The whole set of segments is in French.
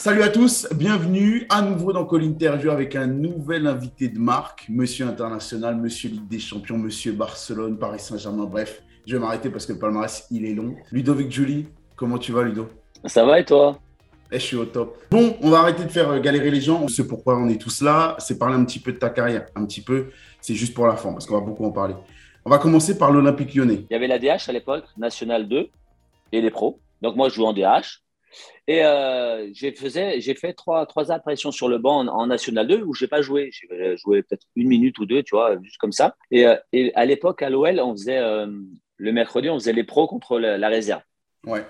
Salut à tous, bienvenue à nouveau dans Call Interview avec un nouvel invité de marque, Monsieur International, Monsieur Ligue des Champions, Monsieur Barcelone, Paris Saint-Germain, bref. Je vais m'arrêter parce que le palmarès, il est long. Ludovic Julie, comment tu vas Ludo? Ça va et toi? Eh, je suis au top. Bon, on va arrêter de faire euh, galérer les gens. Ce pourquoi on est tous là, c'est parler un petit peu de ta carrière. Un petit peu, c'est juste pour la fin, parce qu'on va beaucoup en parler. On va commencer par l'Olympique lyonnais. Il y avait la DH à l'époque, National 2, et les pros. Donc moi, je jouais en DH. Et euh, j'ai fait trois, trois apparitions sur le banc en, National 2 où je n'ai pas joué. J'ai joué peut-être une minute ou deux, tu vois, juste comme ça. Et, euh, à l'époque, à l'OL, on faisait euh, le mercredi, on faisait les pros contre la, réserve. Ouais.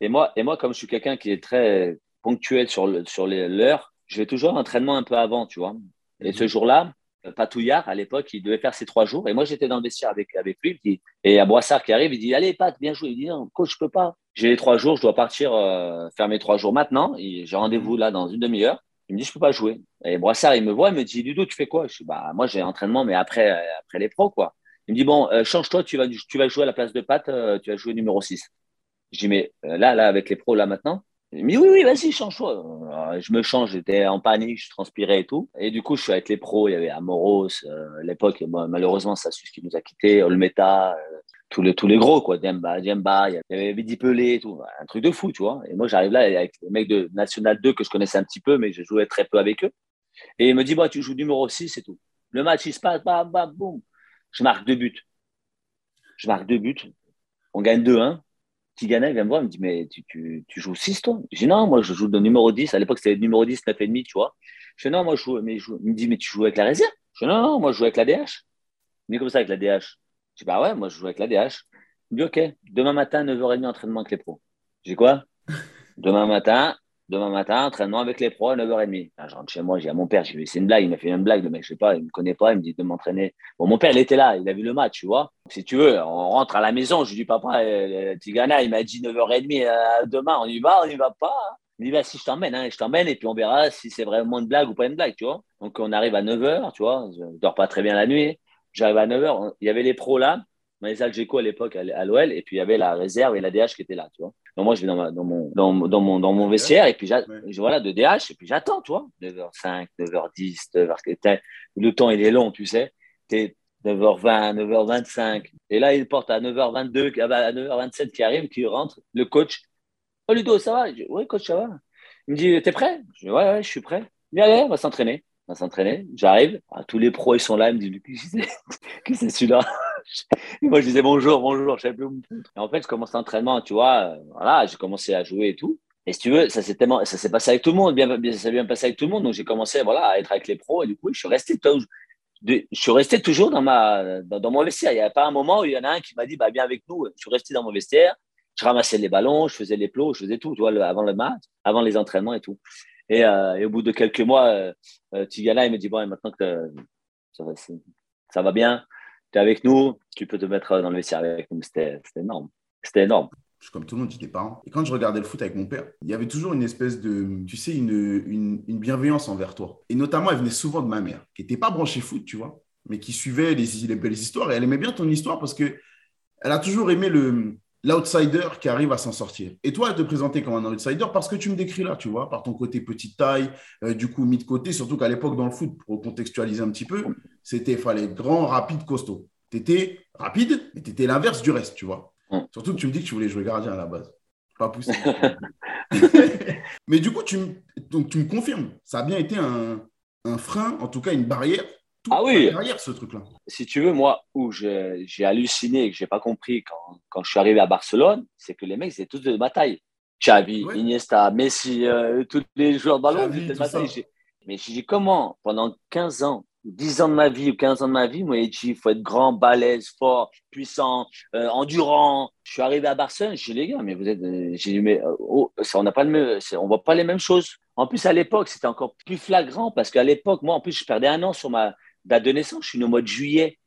Et moi, et moi, comme je suis quelqu'un qui est très ponctuel sur l'heure, sur je vais toujours entraînement un peu avant, tu vois. Et ce mhm. jour-là, Patouillard, à l'époque, il devait faire ses trois jours. Et moi, j'étais dans le vestiaire avec, avec lui. Et il y a Boissard qui arrive, il dit Allez, Pat, bien joué. Il dit Non, coach, je peux pas. J'ai les trois jours, je dois partir euh, faire mes trois jours maintenant. J'ai rendez-vous là dans une demi-heure. Il me dit Je peux pas jouer. Et Boissard, il me voit, il me dit Ludo, tu fais quoi? Je dis Bah, moi, j'ai entraînement, mais après, après les pros, quoi. Il me dit Bon, euh, change-toi, tu vas, tu vas jouer à la place de Pat, euh, tu vas jouer numéro 6. Je dis Mais là, là, avec les pros, là, maintenant, il me dit oui, oui, vas-y, change-toi. Je me change, j'étais en panique, je transpirais et tout. Et du coup, je suis avec les pros, il y avait Amoros, euh, à l'époque, malheureusement, ce qui nous a quittés, Olmeta, euh, tous, les, tous les gros, quoi, Diamba, Diamba, il y avait Vidi Pelé tout, un truc de fou, tu vois. Et moi, j'arrive là avec les mecs de National 2 que je connaissais un petit peu, mais je jouais très peu avec eux. Et il me dit, bah, tu joues numéro 6 et tout. Le match, il se passe, bam, bam, boum. Je marque deux buts. Je marque deux buts. On gagne 2-1. Tigana, vient me voir, il me dit Mais tu, tu, joues 6 toi? Je dis Non, moi je joue de numéro 10. À l'époque, c'était numéro 10, 9,5, tu vois. Je dis Non, moi je joue. Mais il me dit Mais tu joues avec la réserve? Je dis Non, non, moi je joue avec la DH. Il dit Comme ça, avec la DH Je dis Bah ouais, moi je joue avec la DH. Il me dit Ok, demain matin, 9h30, entraînement avec les pros. Je dis Quoi? Demain matin, Demain matin, entraînement avec les pros à 9h30. je rentre chez moi, j'ai à mon père, j'ai c'est une blague, il m'a fait une blague, le mec, je sais pas, il me connaît pas, il me dit de m'entraîner. Bon, mon père, il était là, il a vu le match, tu vois. Si tu veux, on rentre à la maison, je lui dis, papa, euh, Tigana, il m'a dit 9h30 euh, demain, on y va, on y va pas. Hein. Il dit, bah, si je t'emmène, hein, je t'emmène, et puis on verra si c'est vraiment une blague ou pas une blague, tu vois. Donc, on arrive à 9h, tu vois, je dors pas très bien la nuit. J'arrive à 9h, il y avait les pros là, les Algeco à l'époque à l'OL, et puis il y avait la réserve et la DH qui étaient là, tu vois. Donc moi, je vais dans, mon, dans, mon, dans mon vestiaire et puis voilà, de DH, et puis j'attends, tu vois, 9h05, 9h10, 9h... Le temps, il est long, tu sais. es 9h20, 9h25. Et là, il porte à 9h22, à 9h27 qui arrive, qui rentre, le coach. Oh Ludo, ça va? Oui, coach, ça va. Il me dit, t'es prêt? Je dis, ouais, ouais, je suis prêt. Il allez, on va s'entraîner. Va s'entraîner. J'arrive. Tous les pros, ils sont là. Ils me disent, qui c'est celui-là? Moi, je disais bonjour, bonjour, je savais plus où. Et en fait, je commence l'entraînement, tu vois, euh, voilà, j'ai commencé à jouer et tout. Et si tu veux, ça s'est tellement, ça s'est passé avec tout le monde, ça s'est bien passé avec tout le monde. Donc, j'ai commencé, voilà, à être avec les pros. Et du coup, je suis resté, je suis resté toujours dans ma, dans, mon vestiaire. Il n'y a pas un moment où il y en a un qui m'a dit, bah, viens avec nous. Je suis resté dans mon vestiaire. Je ramassais les ballons, je faisais les plots, je faisais tout, tu vois, avant le match, avant les entraînements et tout. Et, euh, au bout de quelques mois, euh, euh Tigana, il me dit, bon, maintenant que ça va, ça va bien, tu es avec nous, tu peux te mettre dans le vestiaire avec nous. C'était énorme. C'était énorme. Comme tout le monde, j'étais parent. Et quand je regardais le foot avec mon père, il y avait toujours une espèce de, tu sais, une, une, bienveillance envers toi. Et notamment, elle venait souvent de ma mère, qui n'était pas branchée foot, tu vois, mais qui suivait les, les belles histoires. Et elle aimait bien ton histoire parce que elle a toujours aimé le, l'outsider qui arrive à s'en sortir. Et toi, elle te présentait comme un outsider parce que tu me décris là, tu vois, par ton côté petite taille, euh, du coup mis de côté, surtout qu'à l'époque dans le foot, pour contextualiser un petit peu, c'était fallait être grand, rapide, costaud. Tu étais rapide, mais tu étais l'inverse du reste, tu vois. Surtout que tu me dis que tu voulais jouer gardien à la base. Pas possible. mais du coup, tu, donc, tu me confirmes, ça a bien été un, un frein, en tout cas une barrière ah oui. derrière ce truc-là. Si tu veux, moi, où j'ai halluciné et que j'ai pas compris quand, quand, je suis arrivé à Barcelone, c'est que les mecs, c'est tous de ma taille. Xavi, Iniesta, Messi, euh, tous les joueurs de ballon, c'était de ma taille. Mais j'ai dit comment, pendant 15 ans, 10 ans de ma vie ou 15 ans de ma vie, moi, j'ai dit, il faut être grand, balèze, fort, puissant, euh, endurant. Je suis arrivé à Barcelone, j'ai dit, les gars, mais vous êtes. Euh, j'ai dit, mais oh, ça, on n'a pas le même, on voit pas les mêmes choses. En plus, à l'époque, c'était encore plus flagrant parce qu'à l'époque, moi, en plus, je perdais un an sur ma, date de naissance, je suis né au mois de juillet.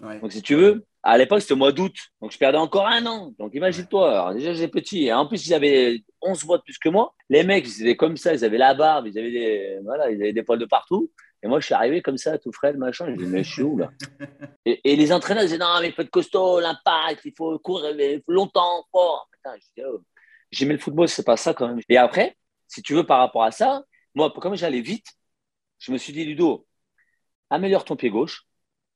Donc, si tu veux, à l'époque, c'était au mois d'août. Donc, je perdais encore un an. Donc, imagine-toi. déjà, j'étais petit. Et en plus, ils avaient 11 mois de plus que moi. Les mecs, ils étaient comme ça. Ils avaient la barbe. Ils avaient des, voilà, ils avaient des poils de partout. Et moi, je suis arrivé comme ça, tout frais, machin. Je dis, mais je suis où, là et, les entraîneurs disaient, non, mais il faut être costaud, l'impact, il faut courir longtemps, fort. Putain, je dis, oh, j'aimais le football, c'est pas ça quand même. Et après, si tu veux, par rapport à ça, moi, comme j'allais vite, je me suis dit, Ludo, améliore ton pied gauche,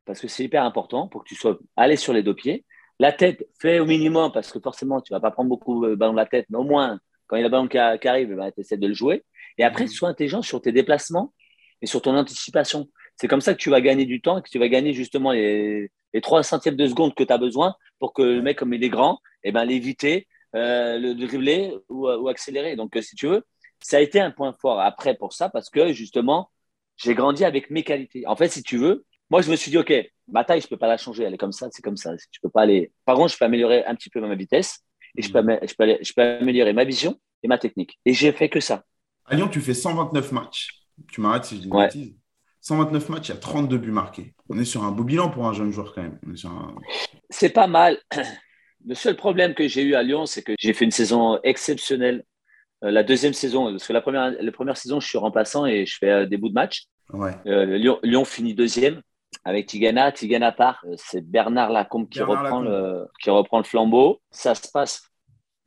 parce que c'est hyper important pour que tu sois allé sur les deux pieds. La tête, fais au minimum, parce que forcément, tu ne vas pas prendre beaucoup de ballon de la tête, mais au moins, quand il y a le ballon qui, arrive, bah, tu essaies de le jouer. Et après, sois intelligent sur tes déplacements et sur ton anticipation. C'est comme ça que tu vas gagner du temps et que tu vas gagner justement les, les 3 centièmes de seconde que tu as besoin pour que le mec, comme il est grand, eh ben, l'éviter, euh, le dribbler ou, ou, accélérer. Donc, si tu veux, ça a été un point fort après pour ça parce que justement, j'ai grandi avec mes qualités. En fait, si tu veux, moi, je me suis dit, OK, ma taille, je ne peux pas la changer. Elle est comme ça, c'est comme ça. Je peux pas aller. Par contre, je peux améliorer un petit peu ma vitesse et je peux, mm. je peux, je peux améliorer ma vision et ma technique. Et j'ai fait que ça. À Lyon, tu fais 129 matchs. Tu m'arrêtes si je dis une bêtise. 129 matchs, il y a 32 buts marqués. On est sur un beau bilan pour un jeune joueur quand même. C'est pas mal. Le seul problème que j'ai eu à Lyon, c'est que j'ai fait une saison exceptionnelle. Euh, la deuxième saison, parce que la première, la première saison, je suis remplaçant et je fais euh, des bouts de match. Euh, Lyon, Lyon, finit deuxième avec Tigana. Tigana part. C'est Bernard Lacombe qui, reprend Le, qui reprend le flambeau. Ça se passe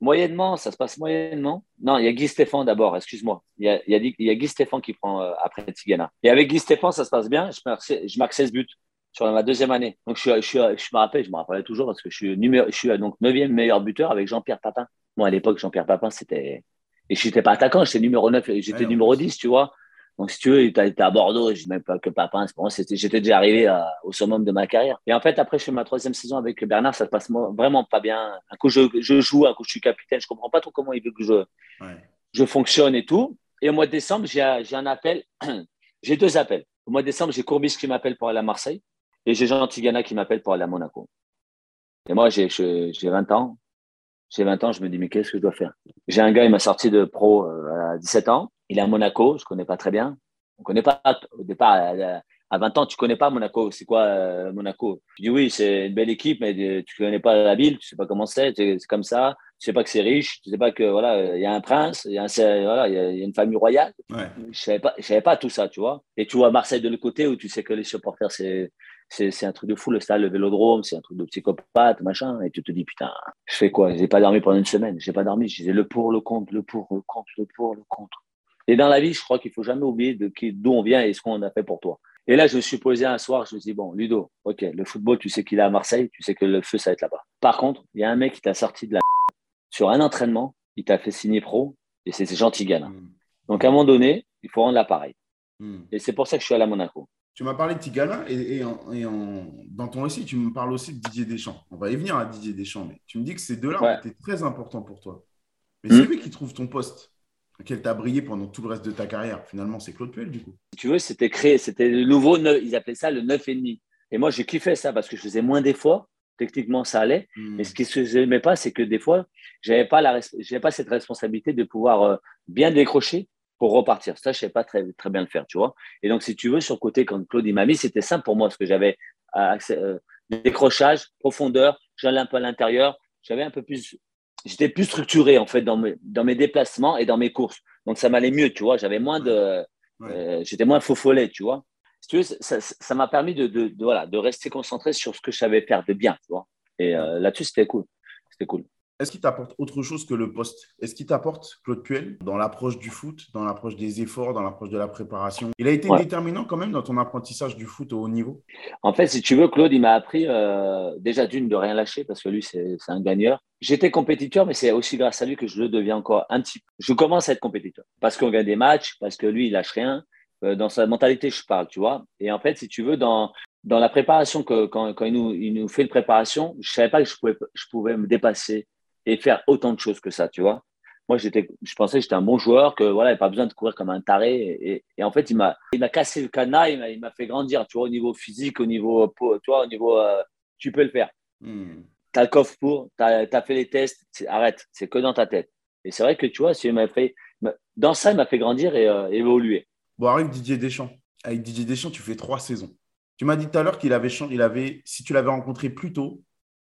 moyennement. Ça se passe moyennement. Non, il y a Guy Stéphane d'abord, excuse-moi. Il y a, il y a Guy Stéphane qui prend après Tigana. Et avec Guy Stéphane, ça se passe bien. Je marque, je marque 16 buts sur ma deuxième année. Donc, je, je, je, me rappelle, je me rappelais toujours parce que je suis, numéro, je suis donc neuvième meilleur buteur avec Jean-Pierre Papin. Moi, à l'époque, Jean-Pierre Papin, c'était. Et je n'étais pas attaquant, j'étais numéro 9, j'étais numéro 10, tu vois. Donc, si tu veux, tu à Bordeaux, je même pas que Papin. J'étais déjà arrivé au summum de ma carrière. Et en fait, après, je fais ma troisième saison avec Bernard, ça se passe vraiment pas bien. Un coup, je, je joue, un coup, je suis capitaine. Je comprends pas trop comment il veut que je, je fonctionne et tout. Et au mois de décembre, j'ai un appel. j'ai deux appels. Au mois de décembre, j'ai Courbis qui m'appelle pour aller à Marseille. Et j'ai Jean Tigana qui m'appelle pour aller à Monaco. Et moi, j'ai 20 ans. J'ai 20 ans, je me dis, mais qu'est-ce que je dois faire? J'ai un gars, il m'a sorti de pro euh, à 17 ans. Il est à Monaco, je ne connais pas très bien. On ne connaît pas au départ. À 20 ans, tu ne connais pas Monaco. C'est quoi euh, Monaco? Je dis oui, c'est une belle équipe, mais tu ne connais pas la ville, tu ne sais pas comment c'est, c'est comme ça. Tu ne sais pas que c'est riche, tu ne sais pas que voilà, il y a un prince, il y a, voilà, y a, une famille royale. Je ne savais, savais pas tout ça, tu vois. Et tu vois Marseille de l'autre côté où tu sais que les supporters, c'est c'est un truc de fou, le stade, le vélodrome, c'est un truc de psychopathe, machin. Et tu te dis, putain, je fais quoi? J'ai pas dormi pendant une semaine, j'ai pas dormi. Je disais le pour, le contre, le pour, le contre, le pour, le contre. Et dans la vie, je crois qu'il faut jamais oublier d'où on vient et ce qu'on a fait pour toi. Et là, je me suis posé un soir, je me suis dit, bon, Ludo, ok, le football, tu sais qu'il est à Marseille, tu sais que le feu, ça va être là-bas. Par contre, il y a un mec qui t'a sorti de la sur un entraînement, il t'a fait signer pro, et c'est gentil gars. Hmm. Donc, à un moment donné, il faut rendre l'appareil. Hmm. Et c'est pour ça que je suis allé à Monaco. Tu m'as parlé de Tigana et, dans ton récit, tu me parles aussi de Didier Deschamps. On va y venir à Didier Deschamps, mais tu me dis que ces deux-là ont été très importants pour toi. Mais c'est hmm. lui qui trouve ton poste, auquel tu as brillé pendant tout le reste de ta carrière. Finalement, c'est Claude Puel, du coup. Si tu veux, c'était créé, c'était le nouveau, ils appelaient ça le 9,5. Et moi, j'ai kiffé ça parce que je faisais moins d'efforts. Techniquement, ça allait. Hmm. Mais ce que je n'aimais pas, c'est que des fois, je n'avais pas, pas cette responsabilité de pouvoir euh, bien décrocher pour repartir. Ça, je sais pas très, très bien le faire, tu vois. Et donc, si tu veux, sur le côté, quand Claude m'a mis, c'était simple pour moi, parce que j'avais euh, euh, décrochage, profondeur, j'allais un peu à l'intérieur, j'avais un peu plus, j'étais plus structuré, en fait, dans mes, dans mes déplacements et dans mes courses. Donc, ça m'allait mieux, tu vois. J'avais moins de, euh, j'étais moins faux follet, tu vois. Si tu veux, ça m'a permis de, de, voilà, de rester concentré sur ce que je savais faire de bien, tu vois. Et là-dessus, c'était cool. C'était cool. Est-ce qu'il t'apporte autre chose que le poste? Est-ce qu'il t'apporte Claude Puel dans l'approche du foot, dans l'approche des efforts, dans l'approche de la préparation? Il a été déterminant quand même dans ton apprentissage du foot au haut niveau En fait, si tu veux, Claude, il m'a appris euh, déjà d'une de rien lâcher parce que lui, c'est un gagneur. J'étais compétiteur, mais c'est aussi grâce à lui que je le deviens encore un petit peu. Je commence à être compétiteur parce qu'on gagne des matchs, parce que lui, il lâche rien. Euh, dans sa mentalité, je parle, tu vois. Et en fait, si tu veux, dans, dans la préparation, que, quand, quand il, nous, il nous fait une préparation, je ne savais pas que je pouvais, je pouvais me dépasser et faire autant de choses que ça, tu vois. Moi, j'étais, je pensais que j'étais un bon joueur, que voilà, il n'y a pas besoin de courir comme un taré. Et, en fait, il m'a, il m'a cassé le canard, il m'a, fait grandir, tu vois, au niveau physique, au niveau, tu vois, au niveau, euh, tu peux le faire. Hmm. Tu as le coffre pour, tu as, fait les tests, arrête, c'est que dans ta tête. Et c'est vrai que, tu vois, il m'a fait, dans ça, il m'a fait grandir et euh, évoluer. Bon, avec Didier Deschamps. Avec Didier Deschamps, tu fais trois saisons. Tu m'as dit tout à l'heure qu'il avait, il avait, si tu l'avais rencontré plus tôt,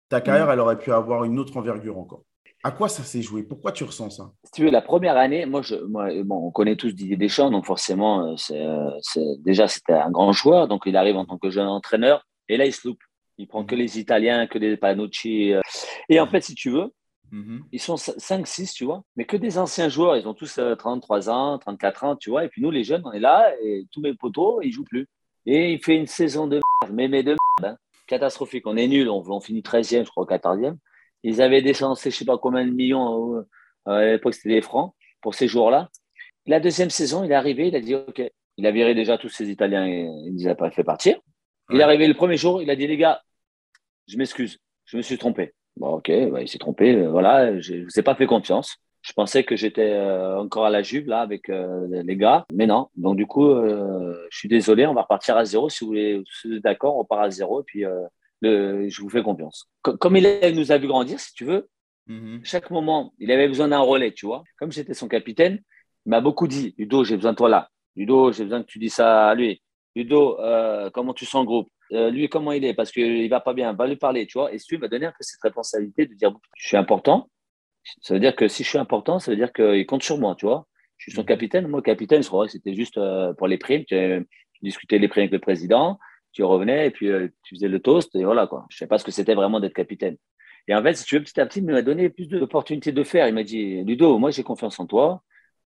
ta carrière, hmm. elle aurait pu avoir une autre envergure encore. À quoi ça s'est joué? Pourquoi tu ressens ça? Si tu veux, la première année, moi, je, bon, on connaît tous Didier Deschamps, donc forcément, euh, euh, c'est, déjà, c'était un grand joueur. Donc, il arrive en tant que jeune entraîneur. Et là, il se loupe. Il prend que les Italiens, que les Panucci. Euh. Et en fait, si tu veux, Mhm. Ils sont 5-6, tu vois, mais que des anciens joueurs. Ils ont tous 33 euh, ans, 34 ans, tu vois. Et puis nous, les jeunes, on est là et tous mes potos, ils jouent plus. Et il fait une saison de merde, mais, mais de merde, hein. Catastrophique. On est nul, on, on, finit 13e, je crois, 14e. Ils avaient dépensé je sais pas combien de millions, euh, à l'époque c'était des francs, pour ces jours-là. La deuxième saison, il est arrivé, il a dit OK. Il a viré déjà tous ces Italiens, il nous a pas fait partir. Il est arrivé le premier jour, il a dit les gars, je m'excuse, je me suis trompé. Bon, ok, bah, il s'est trompé. Euh, voilà, je ne vous ai pas fait confiance. Je pensais que j'étais euh, encore à la jupe là avec euh, les gars, mais non. Donc du coup, je suis désolé, on va repartir à zéro. Si vous voulez, êtes d'accord, on part à zéro et puis le, je vous fais confiance. Comme, il nous a vu grandir, si tu veux, mm-hmm. chaque moment, il avait besoin d'un relais, tu vois. Comme j'étais son capitaine, il m'a beaucoup dit, Ludo, j'ai besoin de toi là. Ludo, j'ai besoin que tu dis ça à lui. Ludo, comment tu sens le groupe? Euh, lui, comment il est? Parce qu'il va pas bien, va lui parler, tu vois. Et tu va donner un peu cette responsabilité de dire je suis important. Ça veut dire que si je suis important, ça veut dire qu'il compte sur moi, tu vois. Je suis son mhm. capitaine. Moi, capitaine, je crois que c'était juste euh, pour les primes. Tu, discutais les primes avec le président, tu revenais et puis euh, tu faisais le toast et voilà, quoi. Je sais pas ce que c'était vraiment d'être capitaine. Et en fait, si tu veux, petit à petit, il m'a donné plus d'opportunités de faire. Il m'a dit Ludo, moi, j'ai confiance en toi.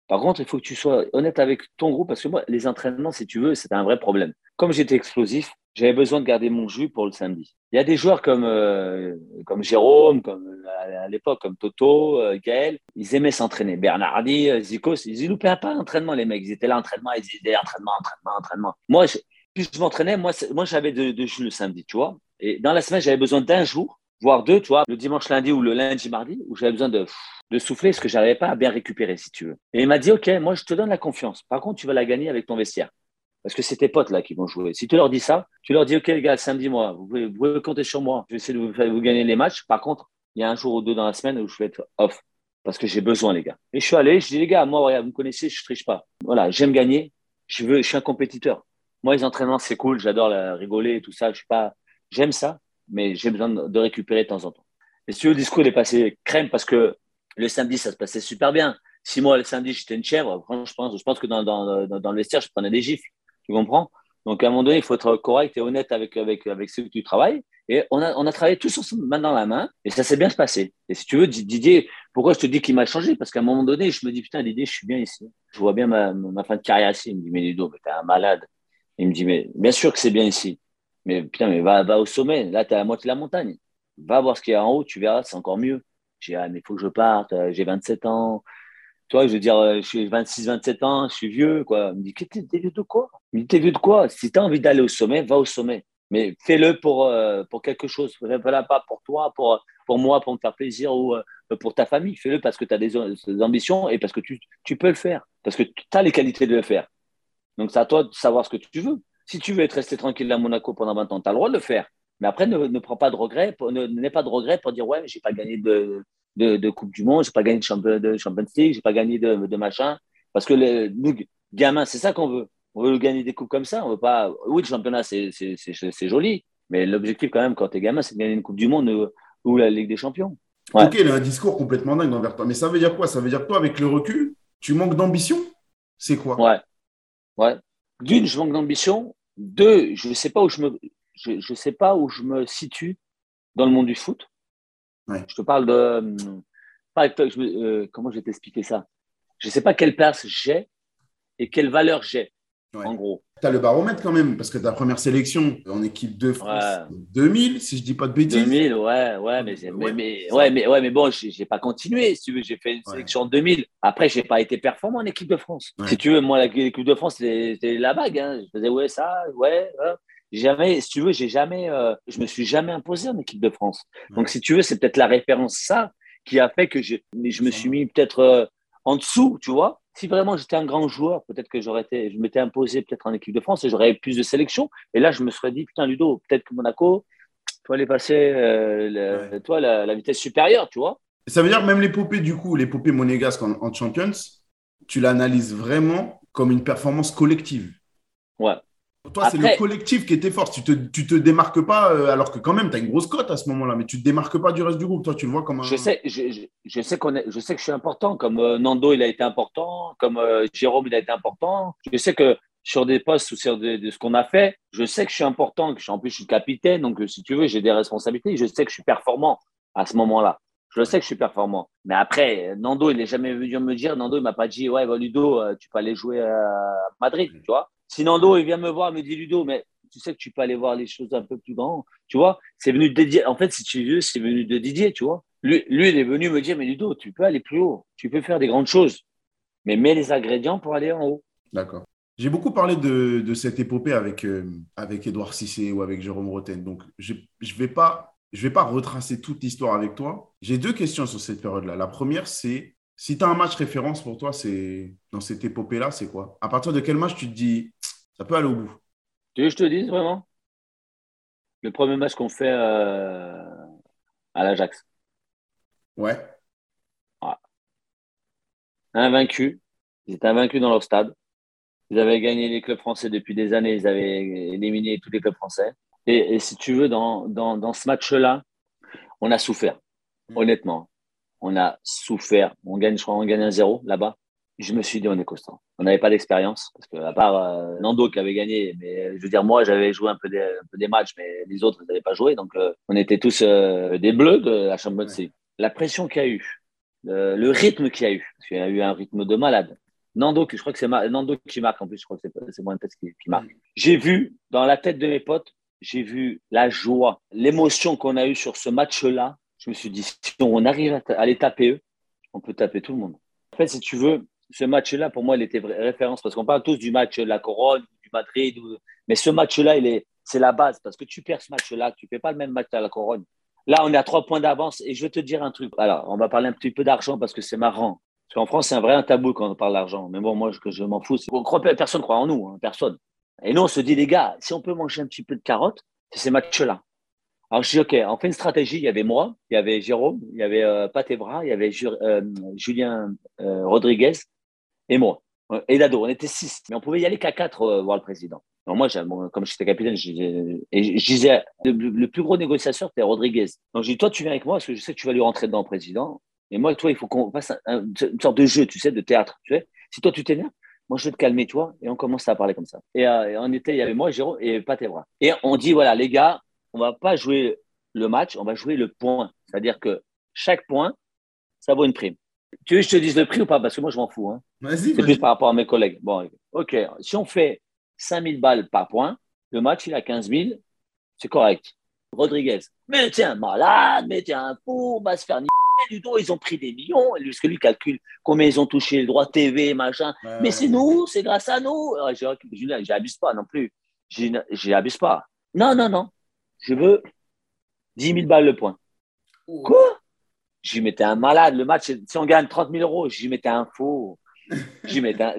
Par contre, il faut que tu sois honnête avec ton groupe parce que moi, les entraînements, si tu veux, c'était un vrai problème. Comme j'étais explosif, j'avais besoin de garder mon jus pour le samedi. Il y a des joueurs comme, euh, comme Jérôme, comme à l'époque, comme Toto, euh, Gaël, ils aimaient s'entraîner. Bernardi, euh, Zikos, ils ne loupaient pas l'entraînement, les mecs. Ils étaient là, entraînement, ils disaient entraînement, entraînement, entraînement. Moi, je, plus je m'entraînais, moi, moi j'avais de, de jus le samedi, tu vois. Et dans la semaine, j'avais besoin d'un jour, voire deux, tu vois, le dimanche, lundi ou le lundi, mardi, où j'avais besoin de de souffler ce que j'arrivais pas à bien récupérer, si tu veux. Et il m'a dit, OK, moi, je te donne la confiance. Par contre, tu vas la gagner avec ton vestiaire. Parce que c'est tes potes là qui vont jouer. Si tu leur dis ça, tu leur dis, OK, les gars, samedi, moi, vous pouvez, compter sur moi. Je vais essayer de vous, faire, vous gagner les matchs. Par contre, il y a un jour ou deux dans la semaine où je vais être off. Parce que j'ai besoin, les gars. Et je suis allé, je dis, les gars, moi, regarde, vous me connaissez, je ne triche pas. Voilà, j'aime gagner. Je, veux, je suis un compétiteur. Moi, les entraînements, c'est cool. J'adore rigoler et tout ça. Je suis pas, j'aime ça, mais j'ai besoin de récupérer de temps en temps. Et si le discours est passé crème parce que le samedi, ça se passait super bien. Si moi, le samedi, j'étais une chèvre, je pense, je pense que dans, dans, dans, le vestiaire, je prenais des gifles. Tu comprends? Donc, à un moment donné, il faut être correct et honnête avec, avec, avec ceux que tu travailles. Et on a, on a travaillé tous ensemble, main dans la main, et ça s'est bien se passer. Et si tu veux, Didier, pourquoi je te dis qu'il m'a changé? Parce qu'à un moment donné, je me dis, putain, Didier, je suis bien ici. Je vois bien ma, ma fin de carrière ici. Il me dit, mais Ludo, mais t'es un malade. Il me dit, mais bien sûr que c'est bien ici. Mais putain, mais va, va au sommet. Là, t'es à la moitié de la montagne. Va voir ce qu'il y a en haut, tu verras, c'est encore mieux. J'ai ah, mais il faut que je parte, euh, j'ai 27 ans. Toi, je veux dire, euh, je suis 26, 27 ans, je suis vieux, quoi. Il me dit, t'es vieux de quoi? Il me dit, t'es vieux de quoi? Si tu as envie d'aller au sommet, va au sommet. Mais fais-le pour, euh, pour quelque chose. Fais-le pas pour toi, pour, pour moi, pour me faire plaisir ou pour ta famille. Fais-le parce que tu as des, ambitions et parce que tu, tu peux le faire. Parce que tu as les qualités de le faire. Donc, c'est à toi de savoir ce que tu veux. Si tu veux être resté tranquille à Monaco pendant 20 ans, tu as le droit de le faire. Mais après, ne, ne prends pas de regret, n'aie pas de regret pour dire ouais, j'ai pas gagné de, de, de, Coupe du Monde, j'ai pas gagné de, champion, de Champions League, j'ai pas gagné de, de, machin. Parce que les, nous, gamins, c'est ça qu'on veut. On veut gagner des coupes comme ça. On veut pas. Oui, le championnat, c'est joli, mais l'objectif quand même quand tu es gamin, c'est de gagner une Coupe du Monde ou, la Ligue des Champions. Ok, il a un discours complètement dingue envers toi. Mais ça veut dire quoi? Ça veut dire que toi, avec le recul, tu manques d'ambition? C'est quoi? Ouais. Ouais. D'une, je manque d'ambition. Deux, je ne sais pas où je me je ne sais pas où je me situe dans le monde du foot. Je te parle de. Euh, euh, comment je vais t'expliquer ça? Je ne sais pas quelle place j'ai et quelle valeur j'ai, en gros. Tu as le baromètre quand même, parce que ta première sélection en équipe de France, 2000, si je ne dis pas de bêtises. 2000, ouais, ouais, mais, mais, ouais, mais, ouais, mais bon, je n'ai pas continué, si tu veux. J'ai fait une sélection en 2000. Après, je n'ai pas été performant en équipe de France. Si tu veux, moi, l'équipe de France, c'était la bague. Hein. Je faisais, ouais, ça, ouais. ouais jamais, si tu veux, j'ai jamais, euh, je me suis jamais imposé en équipe de France. Donc, si tu veux, c'est peut-être la référence ça qui a fait que je, je me suis mis peut-être euh, en dessous, tu vois. Si vraiment j'étais un grand joueur, peut-être que j'aurais été, je m'étais imposé peut-être en équipe de France et j'aurais eu plus de sélection. Et là, je me serais dit, putain, Ludo, peut-être que Monaco, faut aller passer, euh, toi, la, vitesse supérieure, tu vois. Ça veut dire même l'épopée, du coup, l'épopée monégasque en, en Champions, tu l'analyses vraiment comme une performance collective. Ouais. Toi, c'est le collectif qui était fort. Tu te, tu te démarques pas, euh, alors que quand même, tu as une grosse cote à ce moment-là, mais tu te démarques pas du reste du groupe. Toi, tu le vois comme un. Je sais, je, je, sais, qu'on est, je sais que je suis important, comme euh, Nando, il a été important, comme euh, Jérôme, il a été important. Je sais que sur des postes ou sur de, ce qu'on a fait, je sais que je suis important, que je suis, en plus, je suis capitaine, donc si tu veux, j'ai des responsabilités. Je sais que je suis performant à ce moment-là. Je sais que je suis performant. Mais après, Nando, il n'est jamais venu me dire, Nando, il m'a pas dit, ouais, Ludo, euh, tu peux aller jouer à Madrid, tu vois. Si Nando, il vient me voir, me dit, Ludo, mais tu sais que tu peux aller voir les choses un peu plus grandes, tu vois. C'est venu de Didier. En fait, si tu veux, c'est venu de Didier, tu vois. Lui, il est venu me dire, mais Ludo, tu peux aller plus haut, tu peux faire des grandes choses, mais mets les ingrédients pour aller en haut. D'accord. J'ai beaucoup parlé de, cette épopée avec, euh, avec Edouard Cissé ou avec Jérôme Roten. Donc, je ne vais, vais pas retracer toute l'histoire avec toi. J'ai deux questions sur cette période-là. La première, c'est si tu as un match référence pour toi, c'est dans cette épopée-là, c'est quoi? À partir de quel match tu te dis ça peut aller au bout? Tu veux que je te dise vraiment? Le premier match qu'on fait euh, à l'Ajax. Ouais. Invaincu. Ils étaient invaincus dans leur stade. Ils avaient gagné les clubs français depuis des années. Ils avaient éliminé tous les clubs français. Et, si tu veux, dans, dans, ce match-là, on a souffert. Mm. Honnêtement, on a souffert. On gagne, je crois, on gagne un zéro là-bas. Je me suis dit, on est constant. On n'avait pas d'expérience. Parce que, à part euh, Nando qui avait gagné, mais je veux dire, moi, j'avais joué un peu des, un peu des matchs, mais les autres, ils n'avaient pas joué. Donc, euh, on était tous euh, des bleus de la Champions League. La pression qu'il y a eu, le rythme qu'il y a eu, parce qu'il y a eu un rythme de malade. Nando, je crois que c'est Nando qui marque en plus, je crois que c'est moi qui, qui marque. J'ai vu dans la tête de mes potes, j'ai vu la joie, l'émotion qu'on a eue sur ce match-là. Je me suis dit, si on arrive à, les taper eux, on peut taper tout le monde. En fait, si tu veux, ce match-là, pour moi, il était référence parce qu'on parle tous du match la Corogne, du Madrid, mais ce match-là, est, c'est la base parce que tu perds ce match-là, tu fais pas le même match à la Corogne. Là, on est à trois points d'avance et je vais te dire un truc. Alors, on va parler un petit peu d'argent parce que c'est marrant. Parce qu'en France, c'est un vrai tabou quand on parle d'argent. Mais bon, moi, je, m'en fous. Personne ne croit en nous, hein, personne. Et nous, on se dit, les gars, si on peut manger un petit peu de carottes, c'est ces matchs-là. Alors, je dis, OK, on fait une stratégie. Il y avait moi, il y avait Jérôme, il y avait euh, il y avait euh, Julien euh, Rodriguez et moi. Et Dado, on était six. Mais on pouvait y aller qu'à quatre euh, voir le président. Alors moi, comme j'étais capitaine, je, disais, le, plus gros négociateur, c'était Rodriguez. Donc je dis, toi, tu viens avec moi parce que je sais que tu vas lui rentrer dedans, président. Et moi, toi, il faut qu'on fasse une sorte de jeu, tu sais, de théâtre. Tu sais si toi, tu t'énerves, moi, je vais te calmer, toi, et on commence à parler comme ça. Et, euh, on était, il y avait moi, Jérôme et Patevra. Et on dit, voilà, les gars, on va pas jouer le match, on va jouer le point. C'est-à-dire que chaque point, ça vaut une prime. Tu veux que je te dise le prix ou pas? Parce que moi, je m'en fous. Hein. C'est plus par rapport à mes collègues. Bon, OK. Si on fait 5000 balles par point, le match, il a 15 000, c'est correct. Rodriguez, mais tiens, malade, mais tiens, un fou, on va se faire du tout, ils ont pris des millions, parce que lui calcule combien ils ont touché le droit TV, machin. mais c'est nous, c'est grâce à nous. J'abuse pas non plus. J'abuse pas. Non, non, non. Je veux 10 000 balles le point. Quoi? J'y mettais un malade. Le match, si on gagne 30 000 euros, j'y mettais un faux. J'y mettais un...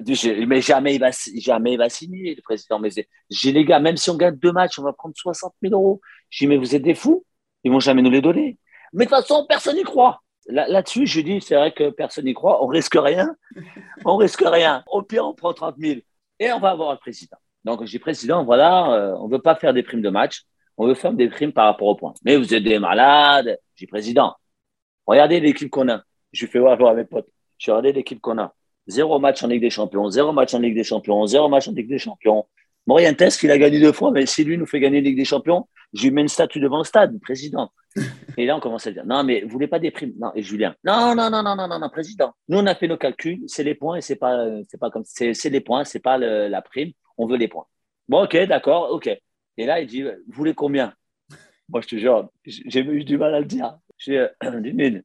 Mais jamais il, va, jamais il va signer, le président. Mais j'ai les gars, même si on gagne deux matchs, on va prendre 60 000 euros. J'ai dit, mais vous êtes des fous? Ils vont jamais nous les donner. Mais de toute façon, personne n'y croit. Là-dessus, je dis, c'est vrai que personne n'y croit, on risque rien, on risque rien. Au pire, on prend 30 000 et on va avoir le président. Donc, je dis, président, voilà, euh, on ne veut pas faire des primes de match, on veut faire des primes par rapport au point. Mais vous êtes des malades. Dis, président, regardez l'équipe qu'on a. Je lui fais voir à mes potes. Je regardé l'équipe qu'on a. Zéro match en Ligue des Champions, zéro match en Ligue des Champions, zéro match en Ligue des Champions. Morientes, il a gagné deux fois, mais si lui nous fait gagner la Ligue des Champions, je lui mets une statue devant le stade, président. Et là, on commence à dire, non, mais vous voulez pas des primes? Non, et Julien, non, non, non, non, non, non, non, président. Nous, on a fait nos calculs, c'est les points et c'est pas, c'est pas comme, c'est les points, c'est pas la prime, on veut les points. Bon, ok, d'accord, ok. Et là, il dit, vous voulez combien? Moi, je te jure, j'ai eu du mal à le dire. J'ai 10 000.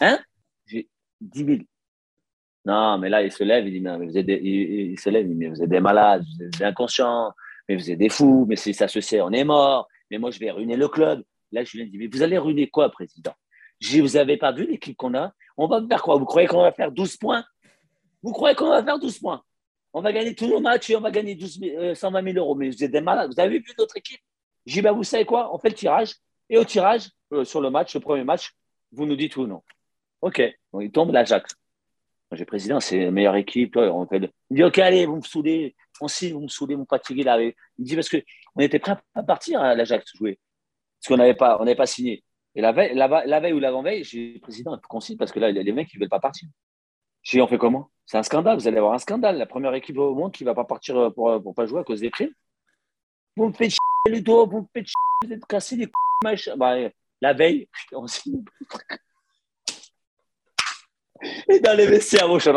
Hein? J'ai 10 000. Non, mais là, il se lève, il dit, mais vous êtes il, se lève, il dit, mais vous êtes des malades, vous êtes des inconscients, mais vous êtes des fous, mais si ça se sait, on est mort, mais moi, je vais ruiner le club. Là, Julien dit, mais vous allez ruiner quoi, président? Je vous n'avez pas vu l'équipe qu'on a On va faire quoi? Vous croyez qu'on va faire 12 points? Vous croyez qu'on va faire 12 points? On va gagner tous nos matchs et on va gagner 12 120 000 euros. Mais vous êtes des malades. Vous avez vu notre équipe? J'ai dit, bah, vous savez quoi? On fait le tirage. Et au tirage, euh, sur le match, le premier match, vous nous dites ou non. OK. il tombe l'Ajax. J'ai président, c'est la meilleure équipe. On fait Il dit, OK, allez, vous me saoulez. On signe, vous me saoulez, vous me fatiguez. Là. Il dit, parce qu'on était prêt à partir à l'Ajax jouer parce qu'on n'avait pas, pas signé. Et la veille, la, veille ou l'avant-veille, j'ai dit, président, il faut qu'on signe parce que là, les mecs, ils ne veulent pas partir. J'ai dit, on fait comment? C'est un scandale, vous allez avoir un scandale. La première équipe au monde qui ne va pas partir pour ne pas jouer à cause des primes. Vous me faites chier, Ludo, vous me faites chier, vous êtes cassé couilles, machin. Bah, la veille, on. Et dans les vestiaires, moi, je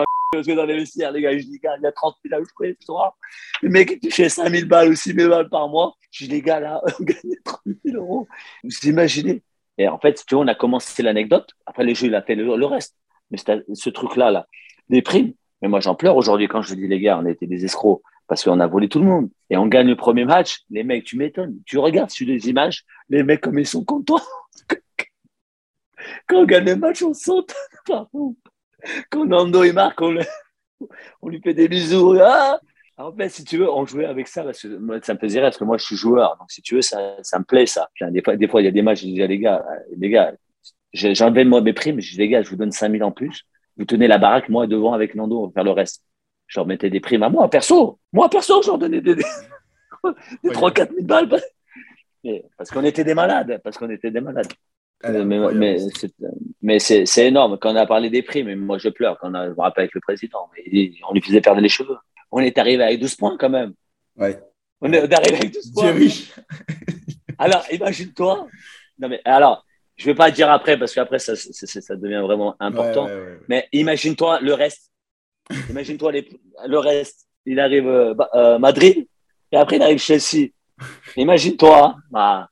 suis dans les vestiaires, les gars, je dis, gars, il y a 30 000 à jouer ce soir. Le mec, il touchait 5 000 balles ou 6 000 balles par mois. Je dis, les gars, là, on gagnait 30 000 euros. Vous imaginez? Et en fait, tu vois, on a commencé l'anecdote. Après, les jeux, il a fait le, reste. Mais ce truc-là, là, des primes. Mais moi, j'en pleure aujourd'hui quand je dis, les gars, on était des escrocs parce qu'on a volé tout le monde. Et on gagne le premier match. Les mecs, tu m'étonnes. Tu regardes sur les images, les mecs, comme ils sont contents. Quand on gagne le match, on saute. Quand Nando il marque, on, lui fait des bisous. Ah en fait, si tu veux, on jouait avec ça parce que ça me faisait rire parce que moi, je suis joueur. Donc, si tu veux, ça, ça me plaît, ça. Des fois, des fois, il y a des matchs, je dis, les gars, les gars, j'enlevais moi mes primes. Je dis, les gars, je vous donne 5000 en plus. Vous tenez la baraque, moi, devant avec Nando, on va faire le reste. Je leur mettais des primes à moi, perso. Moi, perso, je leur donnais des, des, 3-4 000 balles. Parce qu'on était des malades. Parce qu'on était des malades. Mais, mais c'est énorme. Quand on a parlé des primes, moi je pleure quand on a, je me rappelle avec le président. On lui faisait perdre les cheveux. On est arrivé avec 12 points quand même. Ouais. On est arrivé avec 12 points. alors, imagine-toi. Non, mais alors, je ne vais pas dire après parce qu'après ça, ça, devient vraiment important. mais imagine-toi le reste. Imagine-toi le reste. Il arrive euh, euh, Madrid et après il arrive Chelsea. Imagine-toi. Bah,